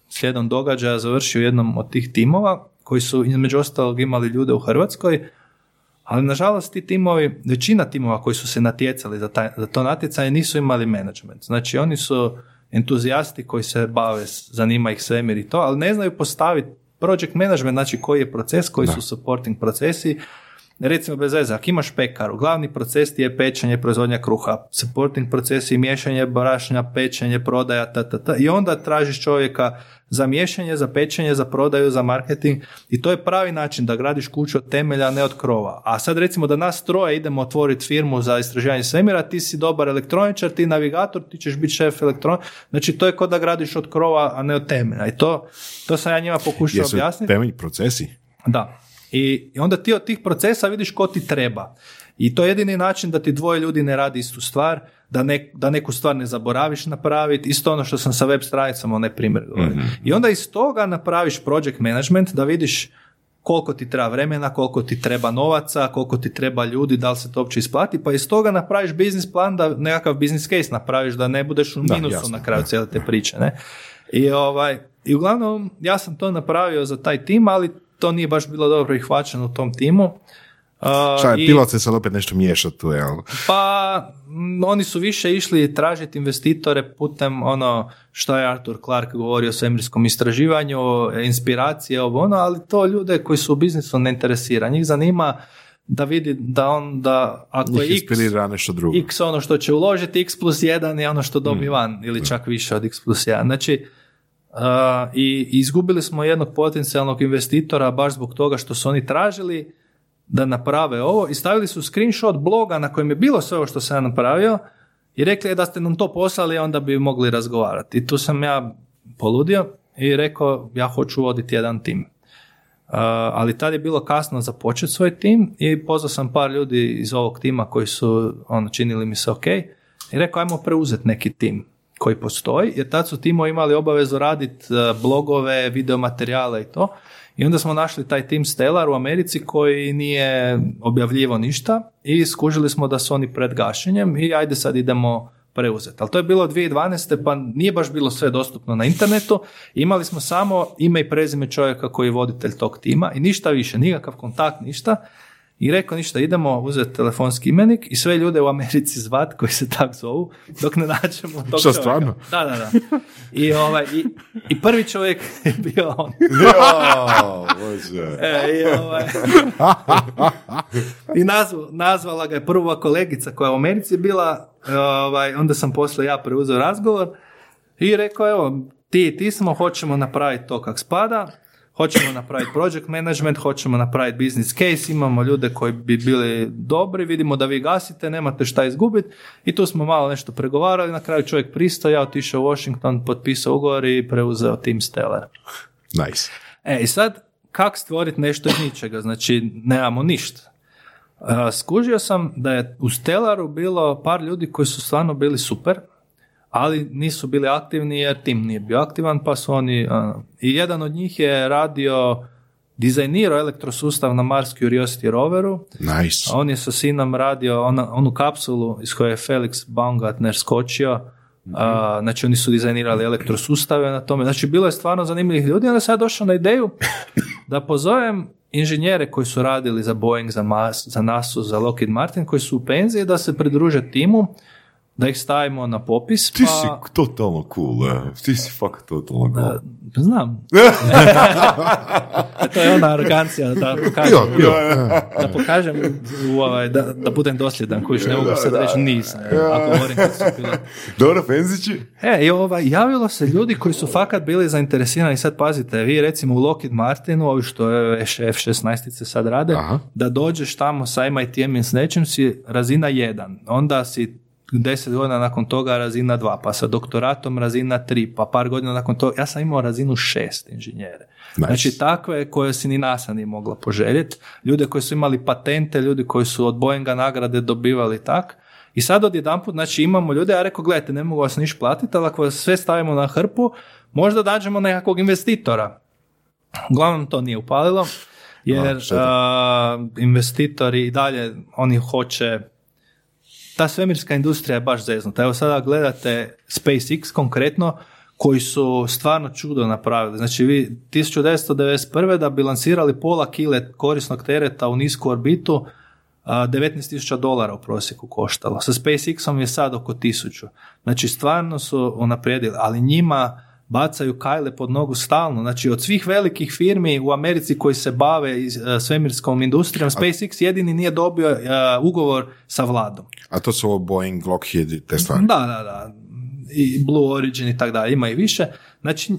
slijedom događaja završio jednom od tih timova koji su između ostalog imali ljude u Hrvatskoj, ali nažalost ti timovi, većina timova koji su se natjecali za, taj, za to natjecanje nisu imali management. Znači oni su entuzijasti koji se bave, zanima ih svemir i to, ali ne znaju postaviti project management, znači koji je proces, koji su supporting procesi. Recimo bez veze, ako imaš pekaru, glavni proces ti je pečenje, proizvodnja kruha, supporting procesi, miješanje brašnja, pečenje, prodaja, ta, ta, ta. I onda tražiš čovjeka za miješanje, za pečenje, za prodaju, za marketing i to je pravi način da gradiš kuću od temelja, ne od krova. A sad recimo da nas troje idemo otvoriti firmu za istraživanje svemira, ti si dobar elektroničar, ti navigator, ti ćeš biti šef elektron. Znači to je kao da gradiš od krova, a ne od temelja. I to, to sam ja njima pokušao Jesu objasniti. temelj procesi? Da. I, onda ti od tih procesa vidiš ko ti treba. I to je jedini način da ti dvoje ljudi ne radi istu stvar, da, ne, da neku stvar ne zaboraviš napraviti, isto ono što sam sa web stranicama onaj primjer govorio. I onda iz toga napraviš project management da vidiš koliko ti treba vremena, koliko ti treba novaca, koliko ti treba ljudi, da li se to uopće isplati, pa iz toga napraviš biznis plan da nekakav business case napraviš, da ne budeš u Da, minusu jasno. na kraju cijele te priče. Ne? I, ovaj, I uglavnom, ja sam to napravio za taj tim, ali to nije baš bilo dobro prihvaćeno u tom timu. Uh, Šta i- pilot se sad opet nešto miješa tu, jel? pa m, oni su više išli tražiti investitore putem ono što je Arthur Clarke govorio o svemirskom istraživanju, inspiracije, ovo ono, ali to ljude koji su u biznisu ne interesira. Njih zanima da vidi da on, da ako Njih je X, nešto drugo. X ono što će uložiti, X plus 1 je ono što dobi van, ili čak više od X plus 1. Znači, uh, i izgubili smo jednog potencijalnog investitora baš zbog toga što su oni tražili da naprave ovo i stavili su screenshot bloga na kojem je bilo sve ovo što sam ja napravio i rekli "E, da ste nam to poslali onda bi mogli razgovarati. I tu sam ja poludio i rekao ja hoću voditi jedan tim. Uh, ali tad je bilo kasno za početi svoj tim i pozvao sam par ljudi iz ovog tima koji su ono, činili mi se ok i rekao ajmo preuzeti neki tim koji postoji jer tad su timo imali obavezu raditi blogove, videomaterijale i to i onda smo našli taj tim Stellar u Americi koji nije objavljivo ništa i skužili smo da su oni pred gašenjem i ajde sad idemo preuzeti. Ali to je bilo 2012. pa nije baš bilo sve dostupno na internetu. Imali smo samo ime i prezime čovjeka koji je voditelj tog tima i ništa više, nikakav kontakt, ništa. I rekao ništa, idemo uzeti telefonski imenik i sve ljude u Americi zvat koji se tak zovu dok ne nađemo tog Šta, čovjeka. stvarno? Da, da, da. I, ovaj, i, i prvi čovjek je bio on. Jo, bože. E, i, ovaj, I nazv- nazvala ga je prva kolegica koja je u Americi bila, e, ovaj, onda sam poslije ja preuzeo razgovor i rekao, evo, ti i ti smo, hoćemo napraviti to kak spada, hoćemo napraviti project management, hoćemo napraviti business case, imamo ljude koji bi bili dobri, vidimo da vi gasite, nemate šta izgubiti i tu smo malo nešto pregovarali, na kraju čovjek pristao, ja otišao u Washington, potpisao ugovor i preuzeo Team Stellar. Nice. E, i sad, kak stvoriti nešto iz ničega? Znači, nemamo ništa. Uh, skužio sam da je u Stellaru bilo par ljudi koji su stvarno bili super, ali nisu bili aktivni jer tim nije bio aktivan, pa su oni... ono, I jedan od njih je radio, dizajnirao elektrosustav na Mars Curiosity roveru, Nice. on je sa sinom radio ona, onu kapsulu iz koje je Felix Baumgartner skočio. A, znači oni su dizajnirali elektrosustave na tome. Znači bilo je stvarno zanimljivih ljudi. Onda sam ja došao na ideju da pozovem inženjere koji su radili za Boeing, za, Mas, za NASA, za Lockheed Martin, koji su u penziji, da se pridruže timu, da ih stavimo na popis. Ti pa, si totalno cool, e. Ti si fuck totalno cool. Znam. to je ona arogancija da pokažem, Jo, jo. da pokažem u ovaj, da, da budem dosljedan, kojiš ne mogu sad reći nisam. Ako govorim su. Dobro, Penzići? E, i ovaj, javilo se ljudi koji su fakat bili zainteresirani, sad pazite, vi recimo u Lockheed Martinu, ovi što je F-16 sad rade, Aha. da dođeš tamo sa MIT-em i s nečim si razina 1, onda si 10 godina nakon toga razina 2, pa sa doktoratom razina 3, pa par godina nakon toga, ja sam imao razinu 6 inženjere. Nice. Znači takve koje si ni NASA nije mogla poželjeti, ljude koji su imali patente, ljudi koji su od Boeinga nagrade dobivali tak, I sad odjedanput, znači imamo ljude, ja rekao, gledajte, ne mogu vas niš platiti, ali ako vas sve stavimo na hrpu, možda dađemo nekakvog investitora. Uglavnom to nije upalilo, jer šteta. a, investitori i dalje, oni hoće ta svemirska industrija je baš zeznuta. Evo sada gledate SpaceX konkretno, koji su stvarno čudo napravili. Znači vi 1991. da bi lansirali pola kile korisnog tereta u nisku orbitu, a, 19.000 dolara u prosjeku koštalo. Sa SpaceX-om je sad oko 1000. Znači stvarno su unaprijedili, ali njima bacaju kajle pod nogu stalno. Znači od svih velikih firmi u Americi koji se bave iz, e, svemirskom industrijom, SpaceX jedini nije dobio e, ugovor sa vladom. A to su ovo Boeing, Lockheed i te stvari. Da, da, da. I Blue Origin i tako dalje, ima i više. Znači,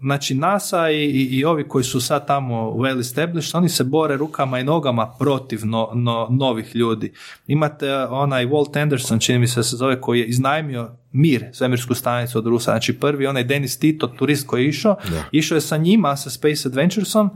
znači NASA i, i, i ovi koji su sad tamo well established, oni se bore rukama i nogama protiv no- no- novih ljudi. Imate onaj Walt Anderson, čini mi se se zove, koji je iznajmio Mir, svemirsku stanicu od Rusa. Znači prvi, onaj Denis Tito, turist koji je išao, Da. išao je sa njima, sa Space Adventuresom,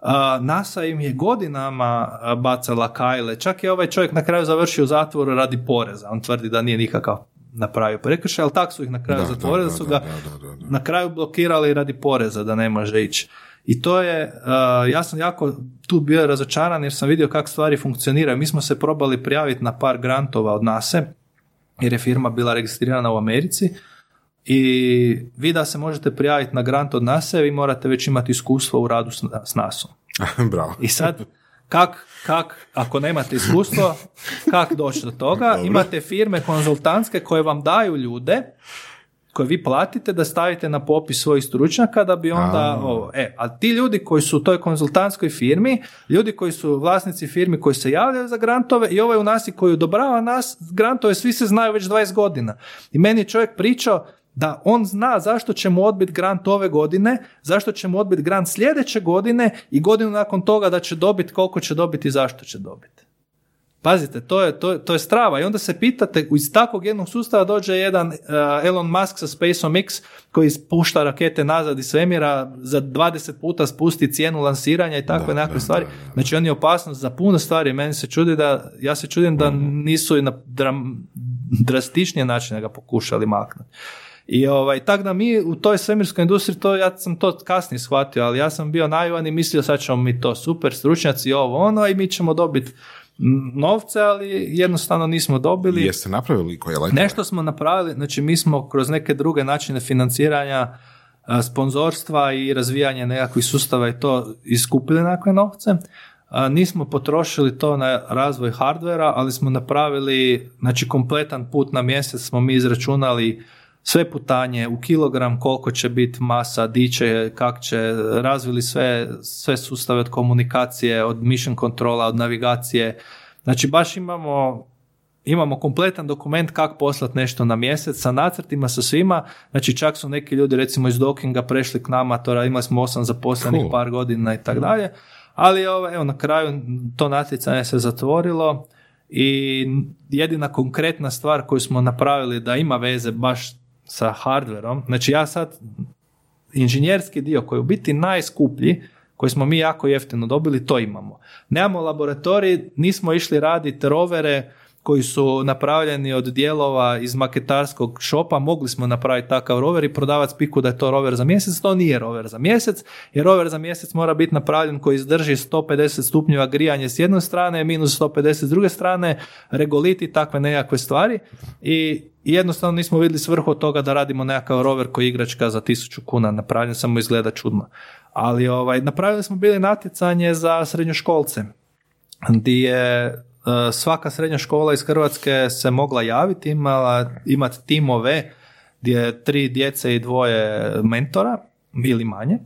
a, NASA im je godinama a, bacala kajle. Čak je ovaj čovjek na kraju završio u zatvoru radi poreza. On tvrdi da nije nikakav napravio prekršaj, ali tak su ih na kraju Da, zatvorili, da, da su ga da, da, da, da. na kraju blokirali radi poreza da ne može ići. I to je, uh, ja sam jako tu bio razočaran jer sam vidio kako stvari funkcioniraju. Mi smo se probali prijaviti na par grantova od NASA, jer je firma bila registrirana u Americi i vi da se možete prijaviti na grant od NASA, vi morate već imati iskustvo u radu s, s NASA-om. Bravo. I sad, kak, kak, ako nemate iskustvo, kak doći do toga? Dobro. Imate firme konzultantske koje vam daju ljude koje vi platite da stavite na popis svojih stručnjaka da bi onda A. ovo. E, a ti ljudi koji su u toj konzultantskoj firmi, ljudi koji su vlasnici firmi koji se javljaju za grantove i ovaj u nas i koji odobrava nas grantove, svi se znaju već 20 godina. I meni je čovjek pričao da on zna zašto će mu odbiti grant ove godine, zašto će mu odbiti grant sljedeće godine i godinu nakon toga da će dobiti koliko će dobiti i zašto će dobiti. Pazite, to je, to, to je strava i onda se pitate, iz takvog jednog sustava dođe jedan uh, Elon Musk sa Spaceom X koji spušta rakete nazad iz svemira, za 20 puta spusti cijenu lansiranja i takve Da, nekakve da, stvari. da, da. Znači on je opasnost za puno stvari. Meni se čudi da, ja se čudim da Mhm. nisu i na dram, drastičnije načine ga pokušali maknuti. I ovaj, tak da mi u toj svemirskoj industriji, to, ja sam to kasnije shvatio, ali ja sam bio naivan i mislio sad ćemo mi to super stručnjaci, ovo ono, i mi ćemo dobiti novce, ali jednostavno nismo dobili. Jeste napravili koje letove? Nešto smo napravili, znači mi smo kroz neke druge načine financiranja, sponzorstva i razvijanje nekakvih sustava i to iskupili nekakve novce. Nismo potrošili to na razvoj hardvera, ali smo napravili, znači kompletan put na mjesec smo mi izračunali sve putanje u kilogram, koliko će biti masa, di će, kak će, razvili sve, sve sustave od komunikacije, od mission kontrola, od navigacije. Znači baš imamo imamo kompletan dokument kako poslati nešto na mjesec sa nacrtima, sa svima. Znači čak su neki ljudi recimo iz Dokinga prešli k nama, to imali smo osam zaposlenih Cool. par godina i tako dalje. Ali ovo, evo na kraju to natjecanje se zatvorilo i jedina konkretna stvar koju smo napravili da ima veze baš sa hardverom, znači ja sad inženjerski dio koji je u biti najskuplji, koji smo mi jako jeftino dobili, to imamo. Nemamo laboratorij, nismo išli raditi rovere koji su napravljeni od dijelova iz maketarskog šopa, mogli smo napraviti takav rover i prodavati spiku da je to rover za mjesec, to nije rover za mjesec, jer rover za mjesec mora biti napravljen koji izdrži 150 stupnjeva grijanje s jedne strane, minus 150 s druge strane, regoliti, takve nekakve stvari. I jednostavno nismo vidjeli svrhu od toga da radimo nekakav rover koji je igračka za 1000 kuna. Napravljen, samo izgleda čudno. Ali ovaj, napravili smo bili natjecanje za srednjoškolce, gdje je svaka srednja škola iz Hrvatske se mogla javiti, imala imati timove gdje je tri djece i dvoje mentora ili manje.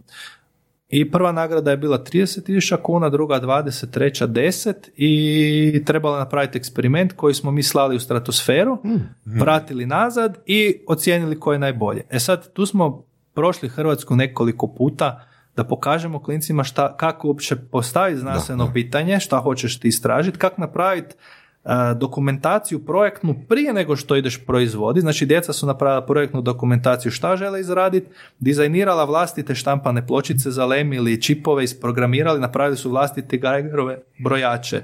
I prva nagrada je bila 30.000 kuna, druga 20, treća 10 i trebalo je napraviti eksperiment koji smo mi slali u stratosferu, vratili nazad i ocijenili ko je najbolje. E sad, tu smo prošli Hrvatsku nekoliko puta da pokažemo klincima šta, kako uopće postaviti znanstveno pitanje, šta hoćeš ti istražiti, kako napraviti a, dokumentaciju projektnu prije nego što ideš proizvoditi. Znači, djeca su napravila projektnu dokumentaciju šta žele izraditi, dizajnirala vlastite štampane pločice, zalemili čipove, isprogramirali, napravili su vlastite Geigerove brojače.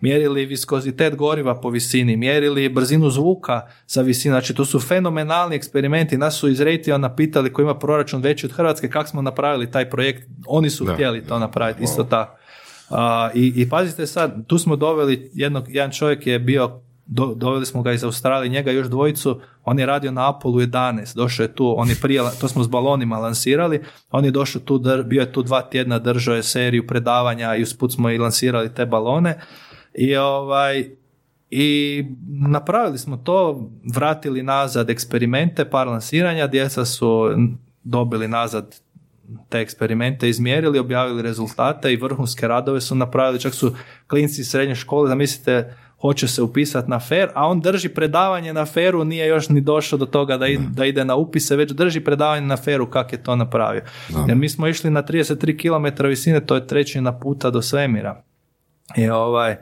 Mjerili viskozitet goriva po visini, mjerili brzinu zvuka sa visine, znači to su fenomenalni eksperimenti, nas su iz Raytheona pitali koji ima proračun veći od Hrvatske, kako smo napravili taj projekt, oni su htjeli to napraviti, isto tako. i, I pazite sad, tu smo doveli, jednog, jedan čovjek je bio do, doveli smo ga iz Australije, njega još dvojicu, on je radio na Apollo 11, došao je tu, on je prije, to smo s balonima lansirali, on je došao tu, bio je tu dva tjedna, držao je seriju predavanja i usput smo i lansirali te balone i ovaj, i napravili smo to, vratili nazad eksperimente, par lansiranja, djeca su dobili nazad te eksperimente izmjerili, objavili rezultate i vrhunske radove su napravili, čak su klinci srednje škole, zamislite, hoće se upisati na fer, a on drži predavanje na feru, nije još ni došao do toga da ide, da ide na upise, već drži predavanje na feru kako je to napravio. Jer mi smo išli na 33 km visine, to je trećina puta do svemira. I ovaj,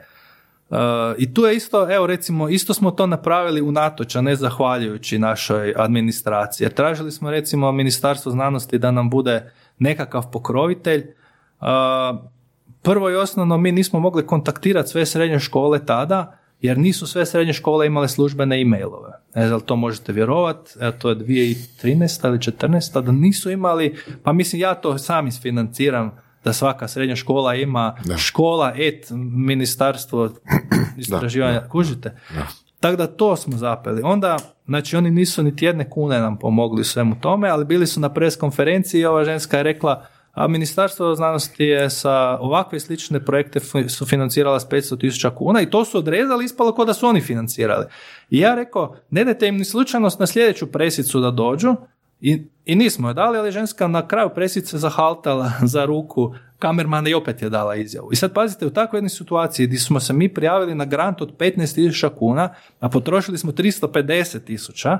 I tu je isto, evo recimo, isto smo to napravili unatoč, a ne zahvaljujući našoj administraciji. tražili smo recimo Ministarstvo znanosti da nam bude nekakav pokrovitelj. Uh, prvo i osnovno mi nismo mogli kontaktirati sve srednje škole tada, jer nisu sve srednje škole imale službene e-mailove. Ne znam, to možete vjerovati, to je 2013. ili 2014. da nisu imali, pa mislim ja to sam isfinanciram, da svaka srednja škola ima škola, et, ministarstvo istraživanja, kužite? Tako da to smo zapeli. Onda, znači oni nisu niti jedne kune nam pomogli u svemu tome, ali bili su na pres konferenciji i ova ženska je rekla, a Ministarstvo znanosti je sa ovakve slične projekte sufinancirala s 500 tisuća kuna i to su odrezali, ispalo kao da su oni financirali. I ja rekao, ne dajte im ni slučajnost na sljedeću presicu da dođu, i, i nismo je dali, ali ženska na kraju presice zahaltala za ruku kamermana i opet je dala izjavu. I sad pazite, u takvoj jednoj situaciji gdje smo se mi prijavili na grant od 15.000 kuna, a potrošili smo 350.000,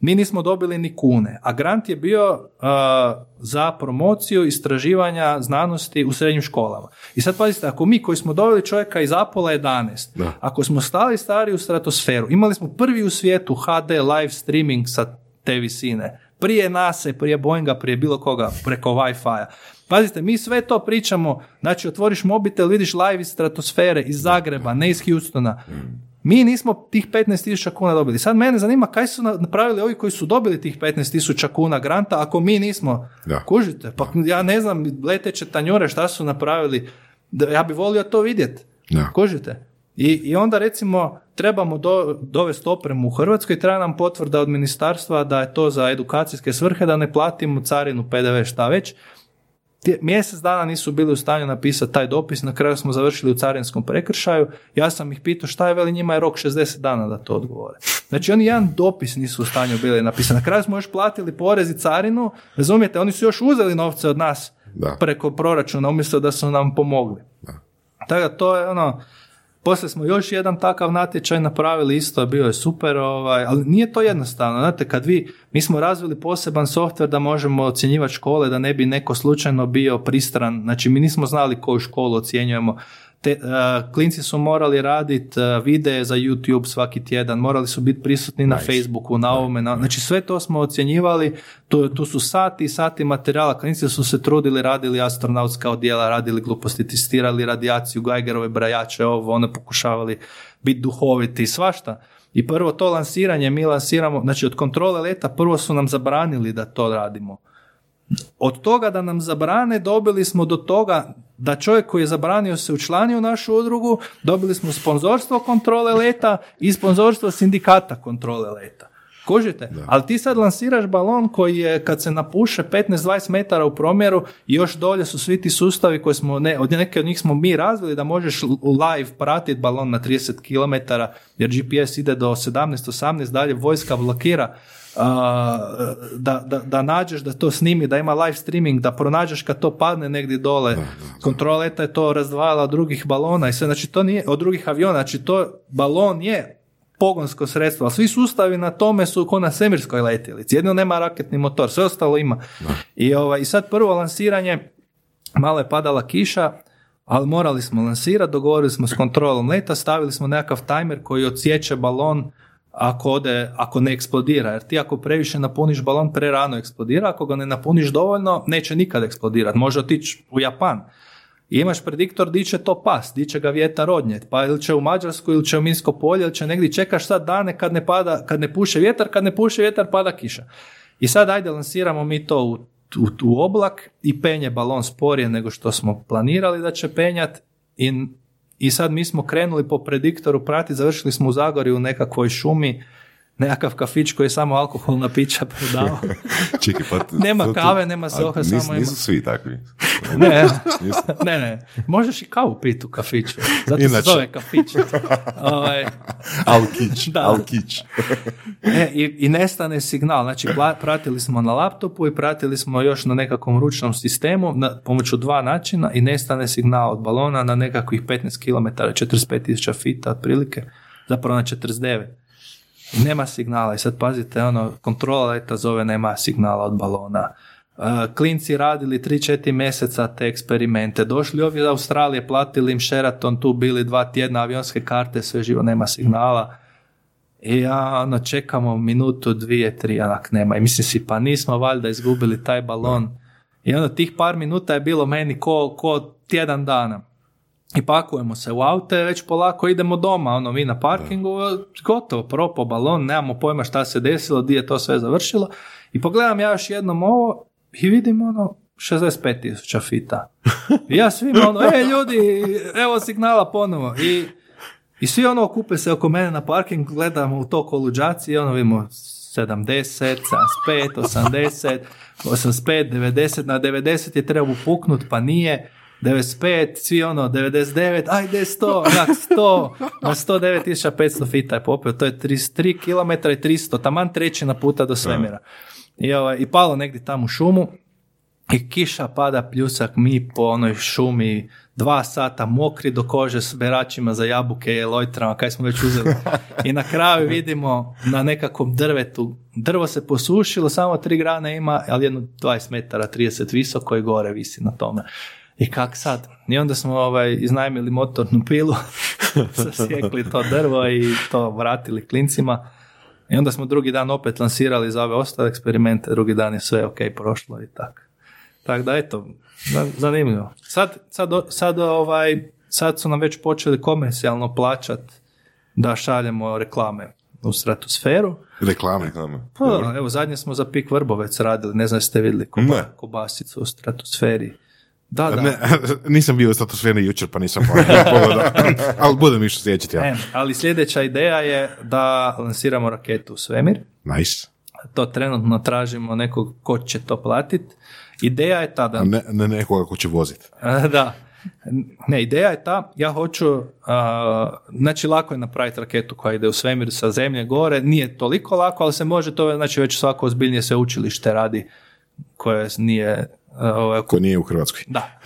mi nismo dobili ni kune, a grant je bio uh, za promociju istraživanja znanosti u srednjim školama. I sad pazite, ako mi koji smo doveli čovjeka iz Apola 11, ako smo stali stari u stratosferu, imali smo prvi u svijetu HD live streaming sa te visine, prije nas, prije Boeinga, prije bilo koga, preko Wi-Fi-a. Pazite, mi sve to pričamo, znači otvoriš mobitel, vidiš live iz stratosfere, iz Zagreba, ne iz Houstona. Mi nismo tih 15.000 kuna dobili. Sad mene zanima kaj su napravili ovi koji su dobili tih 15.000 kuna granta, ako mi nismo. Da. Kužite? Pa ja ne znam, leteće tanjure šta su napravili. Ja bi volio to vidjeti. Da. Kužite? I, I onda recimo trebamo do, dovesti opremu u Hrvatskoj treba nam potvrda od ministarstva da je to za edukacijske svrhe, da ne platimo carinu, PDV, šta već mjesec dana nisu bili u stanju napisati taj dopis, na kraju smo završili u carinskom prekršaju, ja sam ih pitao šta je, veli njima je rok 60 dana da to odgovore. Znači oni jedan dopis nisu u stanju bili napisati, na kraju smo još platili porez i carinu, razumijete, oni su još uzeli novce od nas da. preko proračuna umjesto da su nam pomogli. Da. Tako da to je ono, poslije smo još jedan takav natječaj napravili, isto bio je super, ovaj, ali nije to jednostavno. Znate, kad vi, mi smo razvili poseban softver da možemo ocjenjivati škole, da ne bi neko slučajno bio pristran, znači mi nismo znali koju školu ocjenjujemo, te, uh, klinci su morali raditi uh, videe za YouTube svaki tjedan, morali su biti prisutni na Facebooku, na ovome, na, znači sve to smo ocjenjivali, tu, tu su sati i sati materijala, klinci su se trudili, radili astronautska odjela, radili gluposti, testirali radijaciju, Geigerove brajače, ovo, one pokušavali biti duhoviti, svašta. I prvo to lansiranje mi lansiramo, znači od kontrole leta prvo su nam zabranili da to radimo. Od toga da nam zabrane dobili smo do toga da čovjek koji je zabranio se učlanio u našu udrugu, dobili smo sponzorstvo kontrole leta i sponzorstvo sindikata kontrole leta. Kužite? Ali ti sad lansiraš balon koji je kad se napuše 15-20 metara u promjeru još dolje su svi ti sustavi koje smo, ne, od neke od njih smo mi razvili da možeš live pratiti balon na 30 km jer GPS ide do 17-18, dalje vojska blokira da, da, da nađeš da to snimi, da ima live streaming, da pronađeš kad to padne negdje dole. Kontroleta je to razdvajala od drugih balona i sve, znači to nije, od drugih aviona, znači to balon je pogonsko sredstvo, ali svi sustavi na tome su ko na semirskoj letjelici. Jedno nema raketni motor, sve ostalo ima. I, ovaj, I sad prvo lansiranje, malo je padala kiša, ali morali smo lansirati, dogovorili smo s kontrolom leta, stavili smo nekakav tajmer koji odsjeće balon ako, ode, ako ne eksplodira. Jer ti ako previše napuniš balon, prerano eksplodira. Ako ga ne napuniš dovoljno, neće nikad eksplodirati. Može otići u Japan. I imaš prediktor di će to pas, di će ga vjetar odnijeti, pa ili će u Mađarsku, ili će u Minsko polje, ili će negdje čekaš sad dane kad ne, pada, kad ne puše vjetar, kad ne puše vjetar pada kiša. I sad ajde lansiramo mi to u, u, u oblak i penje balon sporije nego što smo planirali da će penjat i, i sad mi smo krenuli po prediktoru prati, završili smo u Zagorju u nekakvoj šumi, nekakav kafić koji je samo alkoholna pića prodao. Čekaj, pa... Nema kave, nema a sohe, nisu, samo ima- Nisu svi takvi. Ne, ne, ne. Možeš i kavu piti u kafiću. Zato se Inače. zove kafić. Ovaj, Alkić, Da. alkić. e, i, I nestane signal. Znači, pratili smo na laptopu i pratili smo još na nekakvom ručnom sistemu na pomoću dva načina i nestane signal od balona na nekakvih 15 km, 45.000 fita otprilike, zapravo na 49. I nema signala. I sad pazite, ono, kontrola leta zove nema signala od balona. Uh, klinci radili 3-4 mjeseca te eksperimente. Došli ovi iz Australije, platili im Sheraton, tu bili dva tjedna avionske karte, sve živo, nema signala. I ja ono čekamo minutu, dvije, tri, onak nema. I mislim si, pa nismo valjda izgubili taj balon. I onda tih par minuta je bilo meni ko, ko tjedan dana. I pakujemo se u aute, već polako idemo doma, ono mi na parkingu, gotovo, propo balon, nemamo pojma šta se desilo, di je to sve završilo. I pogledam ja još jednom ovo i vidim ono 65 tisuća fita. I ja svima ono, e ljudi, evo signala ponovo. I, i svi ono okupe se oko mene na parking, gledamo u to koluđaci i ono vidimo 70, 75, 80, 85, 90, na 90 je trebao puknut, pa nije. 95, svi ono, 99, ajde 100, onak 100, na 109.500 fita je popio, to je 33 km i 300, taman trećina puta do svemira. I, ovaj, I palo negdje tamo u šumu, i kiša pada pljusak, mi po onoj šumi dva sata mokri do kože s beračima za jabuke i lojtrama, kaj smo već uzeli. I na kraju vidimo na nekakvom drvetu, drvo se posušilo, samo tri grane ima, ali jedno 20 metara, 30 visoko i gore visi na tome. I kak sad? I onda smo ovaj, iznajmili motornu pilu, sasjekli to drvo i to vratili klincima. I onda smo drugi dan opet lansirali za ove ostale eksperimente, drugi dan je sve ok prošlo i tako. Tako da eto, za- zanimljivo. Sad, sad, sad, ovaj, sad su nam već počeli komercijalno plaćat da šaljemo reklame u stratosferu. Reklame. Reklame. Pa, evo, zadnje smo za Pik Vrbovec radili, ne znam jeste vidjeli koba, kobasicu u stratosferi. Da, da. Ne, nisam bio u statosferi jučer, pa nisam pogledao. Ali budem išao sjećati ja. E, ali sljedeća ideja je da lansiramo raketu u svemir. Nice. To trenutno tražimo nekog ko će to platiti. Ideja je ta da... A ne, ne nekoga ko će voziti. Da. Ne, ideja je ta, ja hoću, a, znači lako je napraviti raketu koja ide u svemir sa zemlje gore, nije toliko lako, ali se može to, znači već svako ozbiljnije se učilište radi koje nije, ovaj, Ko nije u Hrvatskoj. da,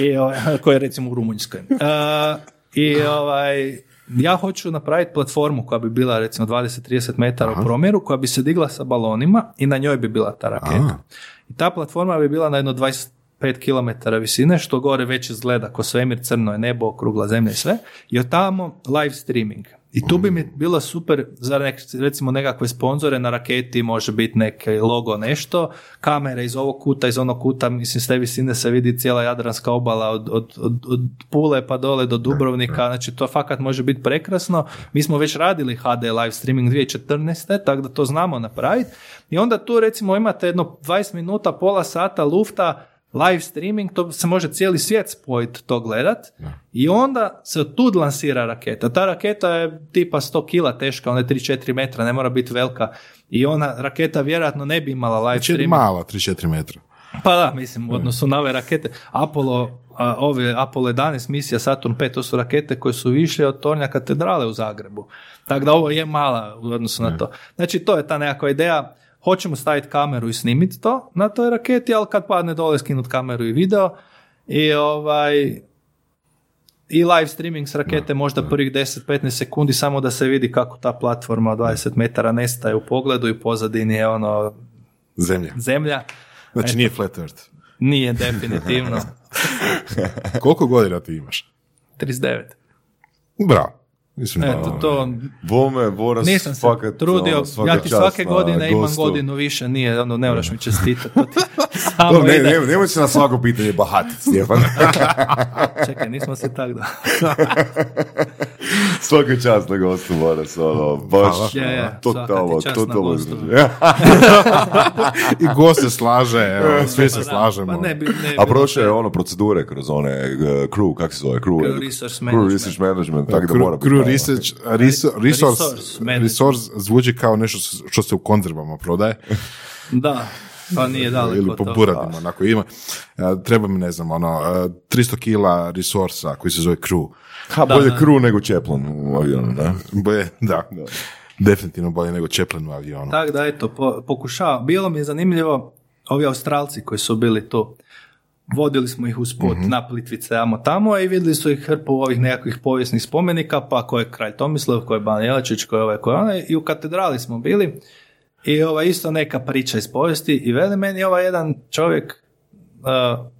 I, ovaj, koje je recimo u Rumunjskoj. A, I ovaj, ja hoću napraviti platformu koja bi bila recimo 20-30 metara u promjeru, koja bi se digla sa balonima i na njoj bi bila ta raketa. I ta platforma bi bila na jedno 25 km visine, što gore već izgleda ko svemir, crno je nebo, okrugla zemlja i sve. I od tamo live streaming. I tu bi mi bilo super za nek, recimo nekakve sponzore na raketi, može biti neki logo nešto, kamere iz ovog kuta, iz onog kuta, mislim s te visine se vidi cijela Jadranska obala od, od, od, od Pule pa dole do Dubrovnika, znači to fakat može biti prekrasno. Mi smo već radili HD live streaming 2014. tako da to znamo napraviti. I onda tu recimo imate jedno 20 minuta, pola sata lufta, live streaming, to se može cijeli svijet spojiti to gledat i onda se od tud lansira raketa. Ta raketa je tipa 100 kila teška, ona je 3-4 metra, ne mora biti velika i ona raketa vjerojatno ne bi imala live Znači streaming. mala, 3-4 metra. Pa da, mislim, u odnosu na ove rakete, Apollo, a, ove Apollo 11 misija Saturn 5, to su rakete koje su više od tornja katedrale u Zagrebu. Tako da ovo je mala u odnosu na to. Znači, to je ta nekakva ideja. Hoćemo staviti kameru i snimiti to na toj raketi, ali kad padne dole skinuti kameru i video. I ovaj, i live streaming s rakete možda prvih 10-15 sekundi samo da se vidi kako ta platforma od 20 metara nestaje u pogledu i pozadini je ono Zemlja. zemlja. Znači nije flat earth. Nije definitivno. Koliko godina ti imaš? 39. Bravo. Mislim, Eto, to Bome, Boras, nisam se fakat, trudio. ono, ja ti svake godine imam godinu više, nije, ono, ne moraš mi čestitati. Samo ne, ne, nemoj se na svako pitanje bahatiti, Stjepan. Čekaj, nismo se tak da. Svaka čast na gostu, Boras, ono, baš, Je, je, totalno, totalno. I gost se slaže, evo, svi se Pa da, slažemo. Pa ne, bi, ne A prošle je ono procedure kroz one uh, crew, kak se zove? Crew, Crew resource crew management. research management, tako da mora Crew, biti. crew research, reso- resource, Resource zvuči kao nešto što se u konzervama prodaje. Da, pa nije daleko ili po toga. buradima, onako ima. E, Treba mi, ne znam, ono, e, 300 kila resursa koji se zove crew. Ha, bolje crew nego Chaplin u avionu, da. Boje, da, definitivno bolje nego Chaplin u avionu. Tako da, eto, po, pokušava. Bilo mi je zanimljivo, ovi Australci koji su bili tu, vodili smo ih uz put na Plitvice, amo tamo i vidjeli su ih hrpu ovih nekakvih povijesnih spomenika, pa ko je kralj Tomislav, ko je Ban Jelačić, ko je ovaj, ko je onaj, i u katedrali smo bili i ovaj, isto neka priča iz povijesti i veli meni ovaj jedan čovjek uh,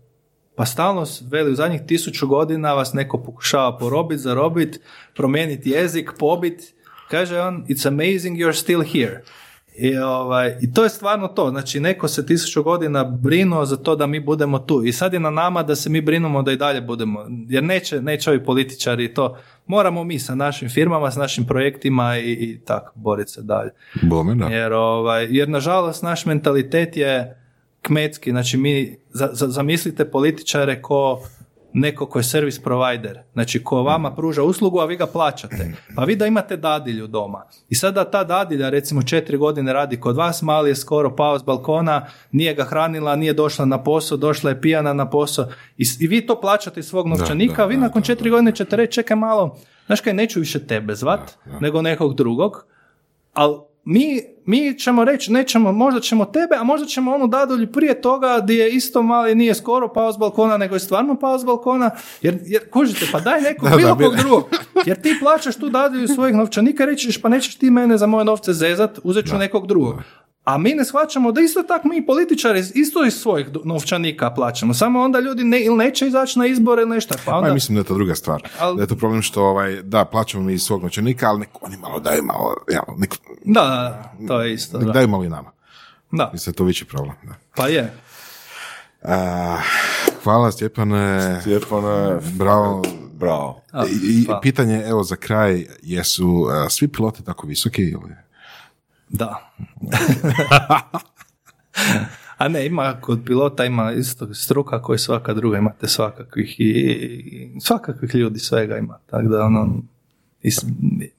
pa stalno veli u zadnjih tisuću godina vas neko pokušava porobit, zarobit, promijeniti jezik, pobit. Kaže on, it's amazing you're still here. I, ovaj, I to je stvarno to. Znači, neko se tisuću godina brinuo za to da mi budemo tu. I sad je na nama da se mi brinemo da i dalje budemo. Jer neće, neće ovi političari to. Moramo mi sa našim firmama, s našim projektima i, i tako boriti se dalje. Bome, da. Jer, ovaj, jer nažalost naš mentalitet je kmetski, znači mi, za, za- zamislite političare ko neko ko je servis provider, znači ko vama pruža uslugu, a vi ga plaćate. Pa vi da imate dadilju doma. I sada ta dadilja recimo četiri godine radi kod vas, mali je skoro pao s balkona, nije ga hranila, nije došla na posao, došla je pijana na posao. I, i vi to plaćate iz svog novčanika, da, a vi da, nakon da, četiri godine ćete reći čekaj malo, znaš kaj, neću više tebe zvat, nego nekog drugog, ali mi, mi ćemo reći, nećemo, možda ćemo tebe, a možda ćemo onu dadulju prije toga gdje je isto mali, nije skoro pao s balkona, nego je stvarno pao s balkona, jer, jer kužite, pa daj nekog Da, bilo da, kog drugog, jer ti plaćaš tu dadulju svojih novčanika, reći ćeš, pa nećeš ti mene za moje novce zezat, uzet ću nekog drugog. A mi ne shvaćamo da isto tako mi političari isto iz svojih novčanika plaćamo. Samo onda ljudi ne, ili neće izaći na izbore ili nešto. Pa onda, ja mislim da je to druga stvar. Al- Da je to problem što, ovaj, da, plaćamo mi iz svog novčanika, ali nek oni malo daju malo, ja, nek, da, da, to je isto. nek Da. daju malo i nama. da. Mislim da je to veći problem. Da. Pa je. A, hvala Stjepane. Stjepane, Bravo. bravo. A, I, i pa. pitanje, evo za kraj, jesu a, svi piloti tako visoki ili? Da. A ne, ima kod pilota ima isto struka koji svaka druga, imate svakakvih i, svakakvih ljudi svega ima. Tako da ono, i,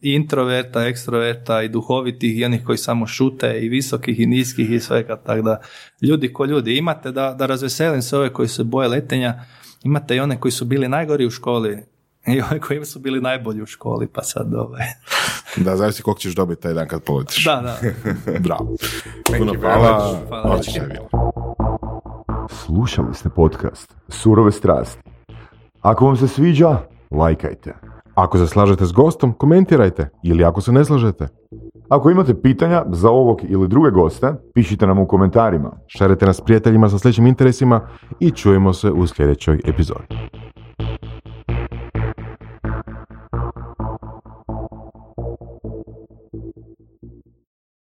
introverta, ekstroverta, i duhovitih, i onih koji samo šute, i visokih, i niskih, i svega. Tako da, ljudi ko ljudi. Imate, da, da razveselim se ove koji se boje letenja, imate i one koji su bili najgori u školi, i one koji su bili najbolji u školi, pa sad ovaj. Da, zavisi koliko ćeš dobiti taj dan kad poletiš. Da, da. Bravo. Puno hvala. Hvala. Slušali ste podcast Surove strasti. Ako vam se sviđa, lajkajte. Ako se slažete s gostom, komentirajte. Ili ako se ne slažete, Ako imate pitanja za ovog ili druge goste, pišite nam u komentarima. šarite nas prijateljima sa sličnim interesima i čujemo se u sljedećoj epizodi.